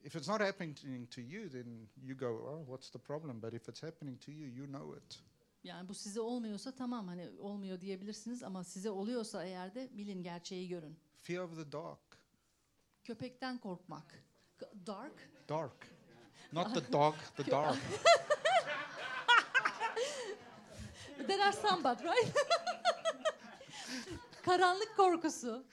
[SPEAKER 1] if it's not happening to you, then you go, Oh, what's the problem? But if it's happening to you, you know it.
[SPEAKER 2] Yani bu size olmuyorsa tamam hani olmuyor diyebilirsiniz ama size oluyorsa eğer de bilin gerçeği görün.
[SPEAKER 1] Fear of the dark.
[SPEAKER 2] Köpekten korkmak. Dark.
[SPEAKER 1] Dark. Not the dog, the dark.
[SPEAKER 2] There are some but right? Karanlık korkusu.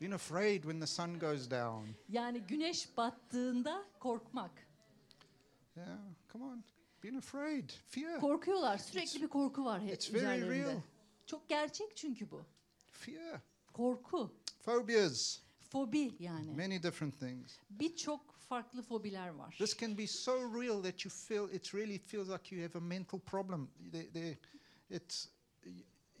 [SPEAKER 1] Being afraid when the sun goes down.
[SPEAKER 2] Yani güneş battığında korkmak.
[SPEAKER 1] Yeah, come on. Being afraid. Fear.
[SPEAKER 2] Korkuyorlar. Sürekli bir korku var he-
[SPEAKER 1] It's very real.
[SPEAKER 2] Çok gerçek çünkü bu.
[SPEAKER 1] Fear.
[SPEAKER 2] Korku.
[SPEAKER 1] Phobias.
[SPEAKER 2] Fobi yani.
[SPEAKER 1] Many different things.
[SPEAKER 2] Birçok farklı fobiler var.
[SPEAKER 1] This can be so real that you feel it really feels like you have a mental problem. They, they, it's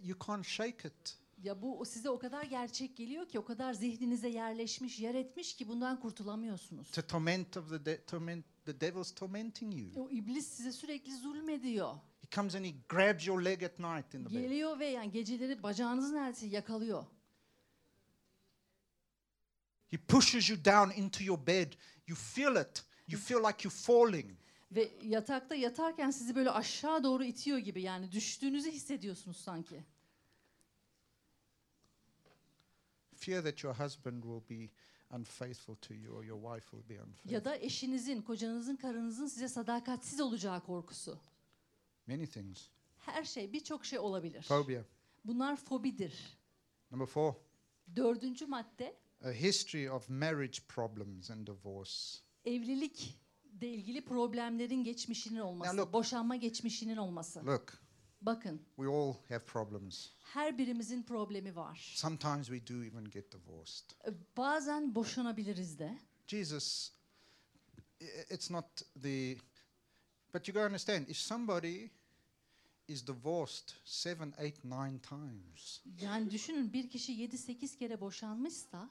[SPEAKER 1] you can't shake it.
[SPEAKER 2] Ya bu size o kadar gerçek geliyor ki o kadar zihninize yerleşmiş, yer etmiş ki bundan kurtulamıyorsunuz.
[SPEAKER 1] To torment of the de- torment, the devil's tormenting you.
[SPEAKER 2] O iblis size sürekli zulmediyor.
[SPEAKER 1] He comes and he grabs your leg at night in the bed.
[SPEAKER 2] Geliyor ve yani geceleri bacağınızın neredeyse yakalıyor.
[SPEAKER 1] He pushes you down into your bed. You feel it. You feel like you're falling.
[SPEAKER 2] Ve yatakta yatarken sizi böyle aşağı doğru itiyor gibi yani düştüğünüzü hissediyorsunuz sanki.
[SPEAKER 1] Fear that your husband will be unfaithful to you or your wife will be unfaithful.
[SPEAKER 2] Ya da eşinizin, kocanızın, karınızın size sadakatsiz olacağı korkusu.
[SPEAKER 1] Many things.
[SPEAKER 2] Her şey, birçok şey olabilir.
[SPEAKER 1] Phobia.
[SPEAKER 2] Bunlar fobidir.
[SPEAKER 1] Number four,
[SPEAKER 2] Dördüncü madde,
[SPEAKER 1] a history of marriage problems and divorce.
[SPEAKER 2] Evlilikle ilgili problemlerin geçmişinin olması,
[SPEAKER 1] look.
[SPEAKER 2] boşanma geçmişinin olması.
[SPEAKER 1] Look,
[SPEAKER 2] Bakın,
[SPEAKER 1] we all have problems.
[SPEAKER 2] her birimizin problemi var.
[SPEAKER 1] Sometimes we do even get divorced.
[SPEAKER 2] Ee, Bazen boşanabiliriz de.
[SPEAKER 1] Jesus, it's not the, but you got to understand if somebody is divorced seven, eight, nine times,
[SPEAKER 2] Yani düşünün bir kişi 7-8 kere boşanmışsa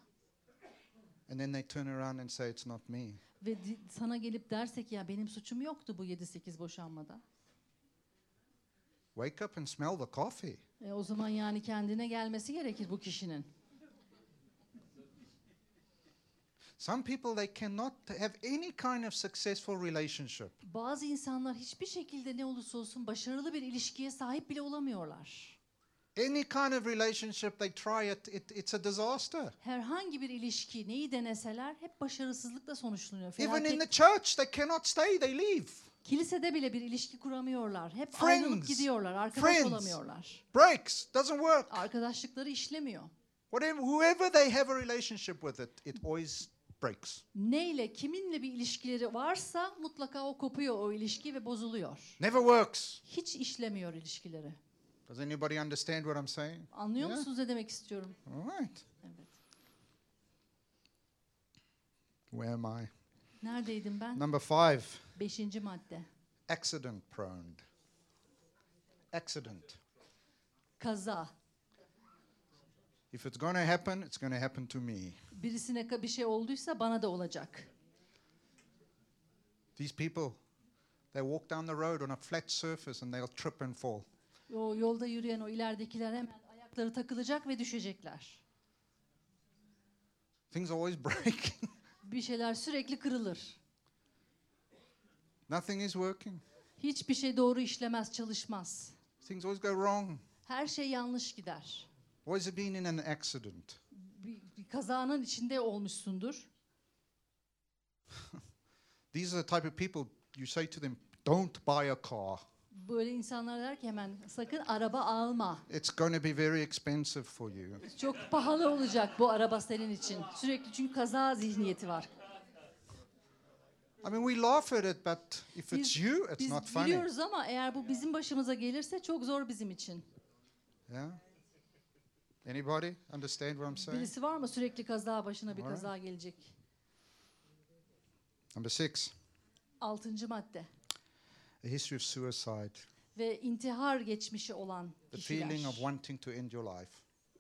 [SPEAKER 1] and then they turn around and say it's not me,
[SPEAKER 2] ve sana gelip dersek ya benim suçum yoktu bu 7-8 boşanmada.
[SPEAKER 1] wake up and smell the coffee.
[SPEAKER 2] E, o zaman yani kendine gelmesi gerekir bu kişinin.
[SPEAKER 1] Some people they cannot have any kind of successful relationship.
[SPEAKER 2] Bazı insanlar hiçbir şekilde ne olursa olsun başarılı bir ilişkiye sahip bile olamıyorlar.
[SPEAKER 1] Any kind of relationship they try it, it it's a disaster.
[SPEAKER 2] Herhangi bir ilişki neyi deneseler hep başarısızlıkla sonuçlanıyor.
[SPEAKER 1] Even in
[SPEAKER 2] Felaket.
[SPEAKER 1] the church, they cannot stay, they leave.
[SPEAKER 2] Kilisede bile bir ilişki kuramıyorlar. Hep
[SPEAKER 1] Friends.
[SPEAKER 2] ayrılıp gidiyorlar. Arkadaş
[SPEAKER 1] Friends.
[SPEAKER 2] olamıyorlar.
[SPEAKER 1] Breaks, doesn't work.
[SPEAKER 2] Arkadaşlıkları işlemiyor.
[SPEAKER 1] Whatever, whoever they have a relationship with, it, it always breaks.
[SPEAKER 2] Neyle, kiminle bir ilişkileri varsa mutlaka o kopuyor o ilişki ve bozuluyor.
[SPEAKER 1] Never works.
[SPEAKER 2] Hiç işlemiyor ilişkileri.
[SPEAKER 1] Does anybody understand what I'm saying?
[SPEAKER 2] Anlıyor
[SPEAKER 1] Yeah.
[SPEAKER 2] musunuz ne demek istiyorum?
[SPEAKER 1] All right.
[SPEAKER 2] Evet.
[SPEAKER 1] Where am I?
[SPEAKER 2] Neredeydim ben?
[SPEAKER 1] Number five,
[SPEAKER 2] Beşinci madde.
[SPEAKER 1] accident prone. Accident.
[SPEAKER 2] Kaza.
[SPEAKER 1] If it's going to happen, it's going to happen to me.
[SPEAKER 2] Birisine bir şey olduysa bana da olacak.
[SPEAKER 1] These people, they walk down the road on a flat surface and they'll trip and fall.
[SPEAKER 2] O yolda yürüyen o ileridekiler hemen ayakları takılacak ve düşecekler.
[SPEAKER 1] Things always breaking.
[SPEAKER 2] Bir şeyler sürekli kırılır.
[SPEAKER 1] Nothing is working.
[SPEAKER 2] Hiçbir şey doğru işlemez, çalışmaz.
[SPEAKER 1] Things always go wrong.
[SPEAKER 2] Her şey yanlış gider.
[SPEAKER 1] Always been in an accident.
[SPEAKER 2] Bir, bir kazanın içinde olmuşsundur.
[SPEAKER 1] These are the type of people you say to them, don't buy a car.
[SPEAKER 2] Böyle insanlar der ki hemen sakın araba alma.
[SPEAKER 1] It's going to be very expensive for you.
[SPEAKER 2] Çok pahalı olacak bu araba senin için. Sürekli çünkü kaza zihniyeti var.
[SPEAKER 1] I mean, we laugh at it, but if
[SPEAKER 2] Biz-
[SPEAKER 1] it's you, it's
[SPEAKER 2] Biz
[SPEAKER 1] not funny.
[SPEAKER 2] biliyoruz ama eğer bu bizim başımıza gelirse çok zor bizim için.
[SPEAKER 1] Yeah? Anybody understand what I'm saying?
[SPEAKER 2] Birisi var mı sürekli kaza başına bir kaza gelecek?
[SPEAKER 1] Number six,
[SPEAKER 2] Altıncı madde.
[SPEAKER 1] A history of suicide.
[SPEAKER 2] Ve intihar geçmişi olan
[SPEAKER 1] The feeling of wanting to end your life.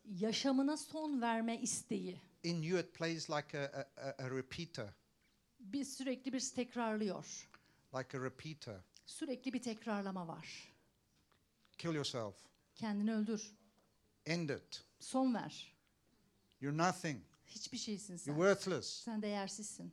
[SPEAKER 2] Yaşamına son verme isteği.
[SPEAKER 1] In you, it plays like a, a, a- a repeater,
[SPEAKER 2] Bir sürekli bir tekrarlıyor.
[SPEAKER 1] like a repeater.
[SPEAKER 2] Sürekli bir tekrarlama var.
[SPEAKER 1] Kill yourself.
[SPEAKER 2] Kendini öldür.
[SPEAKER 1] End it.
[SPEAKER 2] Son ver.
[SPEAKER 1] You're nothing.
[SPEAKER 2] Hiçbir şeysin
[SPEAKER 1] You're
[SPEAKER 2] sen.
[SPEAKER 1] worthless.
[SPEAKER 2] Sen değersizsin.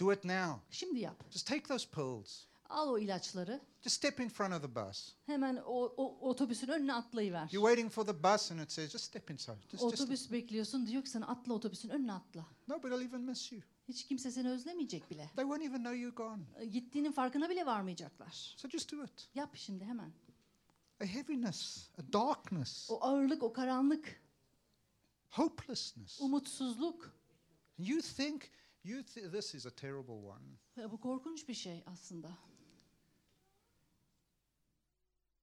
[SPEAKER 1] Do it now.
[SPEAKER 2] Şimdi yap.
[SPEAKER 1] Just take those pills.
[SPEAKER 2] Al o ilaçları.
[SPEAKER 1] Just step in front of the bus.
[SPEAKER 2] Hemen o, o otobüsün önüne atlayıver.
[SPEAKER 1] You're waiting for the bus and it says, just step inside. Just, just,
[SPEAKER 2] Otobüs bekliyorsun diyor ki sana atla otobüsün önüne atla.
[SPEAKER 1] nobody will even miss you.
[SPEAKER 2] Hiç kimse seni özlemeyecek bile.
[SPEAKER 1] They won't even know you're gone.
[SPEAKER 2] E, Gittiğinin farkına bile varmayacaklar.
[SPEAKER 1] So just do it.
[SPEAKER 2] Yap şimdi hemen.
[SPEAKER 1] A heaviness, a darkness,
[SPEAKER 2] O ağırlık, o karanlık,
[SPEAKER 1] hopelessness.
[SPEAKER 2] umutsuzluk.
[SPEAKER 1] You think you th- this is a terrible one.
[SPEAKER 2] E, Bu korkunç bir şey aslında.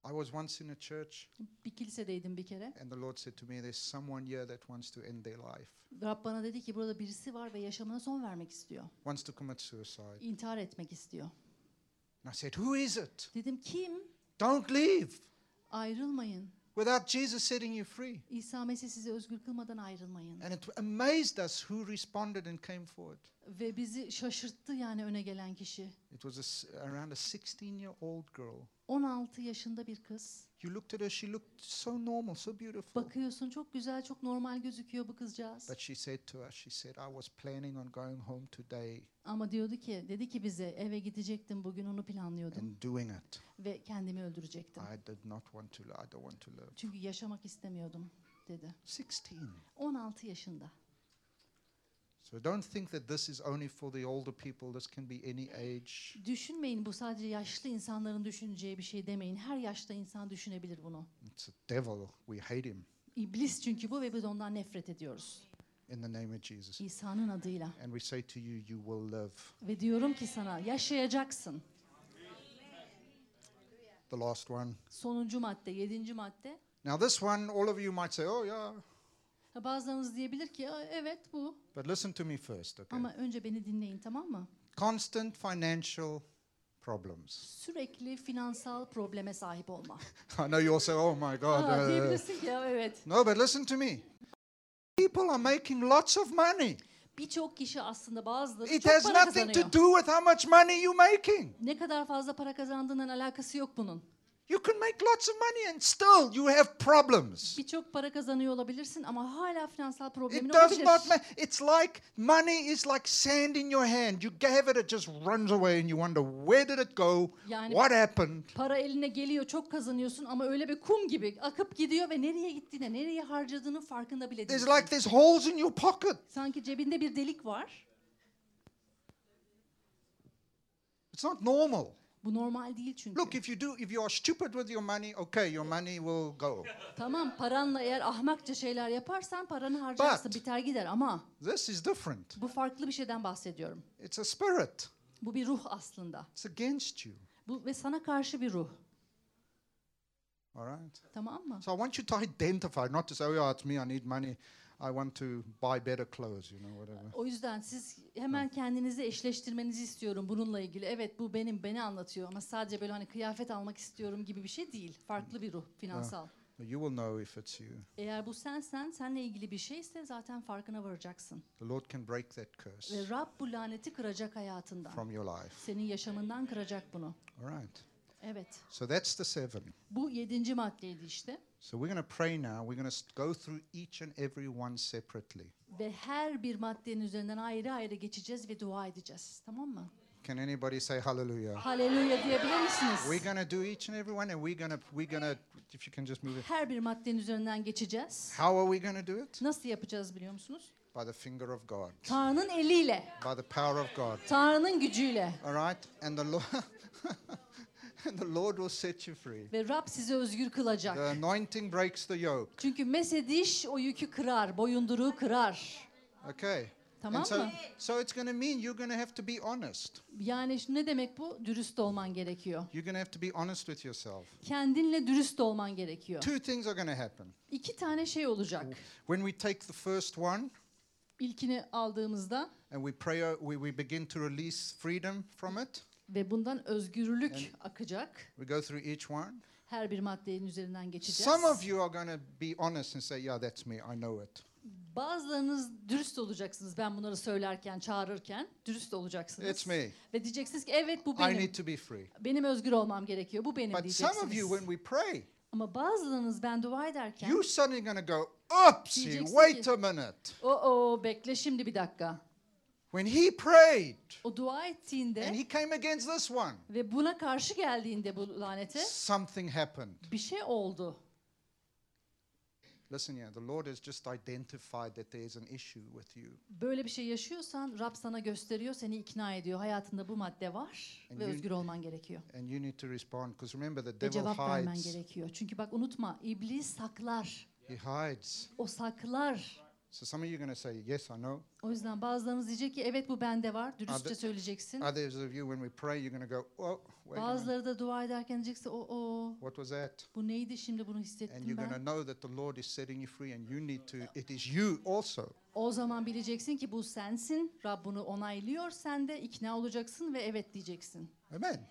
[SPEAKER 1] I was once in a church
[SPEAKER 2] Bir kilisedeydim bir kere.
[SPEAKER 1] and the Lord said to me, There's someone here that wants to end their life,
[SPEAKER 2] Rab bana dedi ki burada birisi var ve yaşamına son vermek istiyor.
[SPEAKER 1] wants to commit suicide.
[SPEAKER 2] İntihar etmek istiyor.
[SPEAKER 1] And I said, Who is it?
[SPEAKER 2] Dedim kim?
[SPEAKER 1] Don't leave
[SPEAKER 2] Ayrılmayın.
[SPEAKER 1] without Jesus setting you free.
[SPEAKER 2] İsa Mesih sizi özgür kılmadan ayrılmayın.
[SPEAKER 1] And it amazed us who responded and came forward.
[SPEAKER 2] Ve bizi şaşırttı yani öne gelen kişi.
[SPEAKER 1] It was a around a 16 year old girl.
[SPEAKER 2] 16 yaşında bir kız.
[SPEAKER 1] You looked at her, she looked so normal, so beautiful.
[SPEAKER 2] Bakıyorsun çok güzel, çok normal gözüküyor bu kızcağız.
[SPEAKER 1] But she said to us, She said, I was planning on going home today
[SPEAKER 2] Ama diyordu ki, dedi ki bize eve gidecektim bugün onu planlıyordum
[SPEAKER 1] and doing it.
[SPEAKER 2] ve kendimi öldürecektim.
[SPEAKER 1] I did not want to, I don't want to live.
[SPEAKER 2] Çünkü yaşamak istemiyordum dedi.
[SPEAKER 1] 16.
[SPEAKER 2] 16 yaşında.
[SPEAKER 1] So don't think that this is only for the older people. This can be any age.
[SPEAKER 2] Düşünmeyin bu sadece yaşlı insanların düşüneceği bir şey demeyin. Her yaşta insan düşünebilir bunu.
[SPEAKER 1] It's a devil. We hate him
[SPEAKER 2] İblis çünkü bu ve biz ondan nefret ediyoruz.
[SPEAKER 1] in the name of Jesus.
[SPEAKER 2] İsa'nın adıyla.
[SPEAKER 1] And we say to you, you will live.
[SPEAKER 2] Ve diyorum ki sana yaşayacaksın.
[SPEAKER 1] The last one.
[SPEAKER 2] Sonuncu madde, yedinci madde.
[SPEAKER 1] Now, this one, all of you might say, oh, yeah.
[SPEAKER 2] Ha, Bazılarınız diyebilir ki "Aa, evet bu.
[SPEAKER 1] But listen to me first, okay?
[SPEAKER 2] Ama önce beni dinleyin tamam mı?
[SPEAKER 1] Constant financial problems.
[SPEAKER 2] Sürekli finansal probleme sahip olma.
[SPEAKER 1] I know you all say, oh my God.
[SPEAKER 2] Aa,
[SPEAKER 1] uh,
[SPEAKER 2] diyebilirsin ki ya evet.
[SPEAKER 1] no, but listen to me. People are making lots of money.
[SPEAKER 2] Birçok kişi aslında bazıları
[SPEAKER 1] It
[SPEAKER 2] çok
[SPEAKER 1] has
[SPEAKER 2] para
[SPEAKER 1] nothing
[SPEAKER 2] kazanıyor.
[SPEAKER 1] to do with how much money you're making.
[SPEAKER 2] Ne kadar fazla para kazandığından alakası yok bunun.
[SPEAKER 1] You can make lots of money and still you have problems.
[SPEAKER 2] Birçok para kazanıyor olabilirsin ama hala finansal problemin
[SPEAKER 1] It does
[SPEAKER 2] olabilir.
[SPEAKER 1] not matter. It's like money is like sand in your hand. You have it, it just runs away, and you wonder where did it go?
[SPEAKER 2] Yani-
[SPEAKER 1] what happened?
[SPEAKER 2] Para eline geliyor, çok kazanıyorsun ama öyle bir kum gibi akıp gidiyor ve nereye gittiğine, nereye harcadığının farkında bile
[SPEAKER 1] There's
[SPEAKER 2] değilsin.
[SPEAKER 1] like there's holes in your pocket.
[SPEAKER 2] Sanki cebinde bir delik var.
[SPEAKER 1] It's not normal.
[SPEAKER 2] Bu normal değil çünkü.
[SPEAKER 1] Look, if you do, if you are stupid with your money, okay, your money will go.
[SPEAKER 2] Tamam paranla eğer ahmakça şeyler yaparsan paranı harcarsın
[SPEAKER 1] But-
[SPEAKER 2] biter gider ama
[SPEAKER 1] This is different.
[SPEAKER 2] bu farklı bir şeyden bahsediyorum.
[SPEAKER 1] It's a spirit.
[SPEAKER 2] Bu bir ruh aslında.
[SPEAKER 1] It's against you.
[SPEAKER 2] Bu ve sana karşı bir ruh.
[SPEAKER 1] All right.
[SPEAKER 2] Tamam mı?
[SPEAKER 1] So I want you to identify, not to say, oh, yeah, it's me, I need money. I want to buy better clothes, you know, whatever.
[SPEAKER 2] O yüzden siz hemen kendinizi eşleştirmenizi istiyorum bununla ilgili. Evet bu benim beni anlatıyor ama sadece böyle hani kıyafet almak istiyorum gibi bir şey değil. Farklı bir ruh finansal.
[SPEAKER 1] You will know if it's you.
[SPEAKER 2] Eğer bu sensen, seninle ilgili bir şeyse zaten farkına varacaksın.
[SPEAKER 1] The Lord can break that curse
[SPEAKER 2] Ve Rab bu laneti kıracak hayatından.
[SPEAKER 1] from your life.
[SPEAKER 2] Senin yaşamından kıracak bunu.
[SPEAKER 1] All right.
[SPEAKER 2] Evet.
[SPEAKER 1] So that's the seven.
[SPEAKER 2] Bu yedinci maddeydi işte.
[SPEAKER 1] So we're going to pray now. We're going to go through each and every one separately.
[SPEAKER 2] Ve her bir maddenin üzerinden ayrı ayrı geçeceğiz ve dua edeceğiz. Tamam mı?
[SPEAKER 1] Can anybody say hallelujah?
[SPEAKER 2] Haleluya diyebilir misiniz?
[SPEAKER 1] We're going to do each and every one, and we're going to, we're going to, if you can just move it.
[SPEAKER 2] Her bir maddenin üzerinden geçeceğiz.
[SPEAKER 1] How are we going to do it?
[SPEAKER 2] Nasıl yapacağız biliyor musunuz?
[SPEAKER 1] By the finger of God,
[SPEAKER 2] Tanrı'nın eliyle,
[SPEAKER 1] by the power of God.
[SPEAKER 2] Tanrı'nın gücüyle.
[SPEAKER 1] All right? And the Lord, and the Lord will set you free.
[SPEAKER 2] Ve Rab sizi özgür
[SPEAKER 1] The
[SPEAKER 2] kılacak.
[SPEAKER 1] anointing breaks the yoke.
[SPEAKER 2] Çünkü mesediş o yükü kırar, boyunduruğu kırar.
[SPEAKER 1] Okay.
[SPEAKER 2] Tamam
[SPEAKER 1] and so,
[SPEAKER 2] mı?
[SPEAKER 1] so it's going to mean you're going to have to be honest.
[SPEAKER 2] Yani ne demek bu? Dürüst olman gerekiyor.
[SPEAKER 1] You're going to have to be honest with yourself.
[SPEAKER 2] Kendinle dürüst olman gerekiyor.
[SPEAKER 1] Two things are going to happen.
[SPEAKER 2] İki tane şey olacak.
[SPEAKER 1] When we take the first one
[SPEAKER 2] İlkini aldığımızda
[SPEAKER 1] and we pray, we, we begin to release freedom from it,
[SPEAKER 2] ve bundan özgürlük akacak.
[SPEAKER 1] we go through each one.
[SPEAKER 2] Her bir maddenin üzerinden geçeceğiz.
[SPEAKER 1] Some of you are going to be honest and say, Yeah, that's me, I know it.
[SPEAKER 2] Bazılarınız dürüst olacaksınız ben bunları söylerken, çağırırken. Dürüst olacaksınız.
[SPEAKER 1] It's me.
[SPEAKER 2] Ve diyeceksiniz ki evet bu
[SPEAKER 1] I
[SPEAKER 2] benim.
[SPEAKER 1] need to be free.
[SPEAKER 2] Benim özgür olmam gerekiyor. Bu benim
[SPEAKER 1] But some of you,
[SPEAKER 2] diyeceksiniz.
[SPEAKER 1] when we pray,
[SPEAKER 2] Ama bazılarınız ben dua ederken
[SPEAKER 1] you're suddenly going to go, Oopsie,
[SPEAKER 2] Diyeceksin
[SPEAKER 1] wait a minute.
[SPEAKER 2] o o bekle şimdi bir dakika.
[SPEAKER 1] When he prayed
[SPEAKER 2] O dua ettiğinde
[SPEAKER 1] and he came against this one,
[SPEAKER 2] ve buna karşı geldiğinde bu lanete
[SPEAKER 1] something happened.
[SPEAKER 2] bir şey oldu.
[SPEAKER 1] Listen here, the Lord has just identified that there is an issue with you.
[SPEAKER 2] Böyle bir şey yaşıyorsan Rab sana gösteriyor, seni ikna ediyor. Hayatında bu madde var
[SPEAKER 1] And
[SPEAKER 2] ve
[SPEAKER 1] you-
[SPEAKER 2] özgür olman gerekiyor.
[SPEAKER 1] And you need to respond because remember, the
[SPEAKER 2] Ve
[SPEAKER 1] devil
[SPEAKER 2] cevap vermen gerekiyor. Çünkü bak unutma iblis saklar.
[SPEAKER 1] He hides.
[SPEAKER 2] O saklar.
[SPEAKER 1] So some of you are going to say, Yes, I know.
[SPEAKER 2] O yüzden bazılarınız diyecek ki evet bu bende var. Dürüstçe
[SPEAKER 1] Other-
[SPEAKER 2] söyleyeceksin.
[SPEAKER 1] Others of you, when we pray, you're going to go, Oh, wait a minute.
[SPEAKER 2] Bazıları da dua ederken diyecekse o o
[SPEAKER 1] What was that?
[SPEAKER 2] bu neydi şimdi bunu
[SPEAKER 1] And
[SPEAKER 2] hissettim
[SPEAKER 1] you're going to
[SPEAKER 2] ben.
[SPEAKER 1] know that the Lord is setting you free and you need to, it is you also.
[SPEAKER 2] O zaman bileceksin ki bu sensin. Rab bunu onaylıyor. Sen de ikna olacaksın ve evet diyeceksin.
[SPEAKER 1] Amen.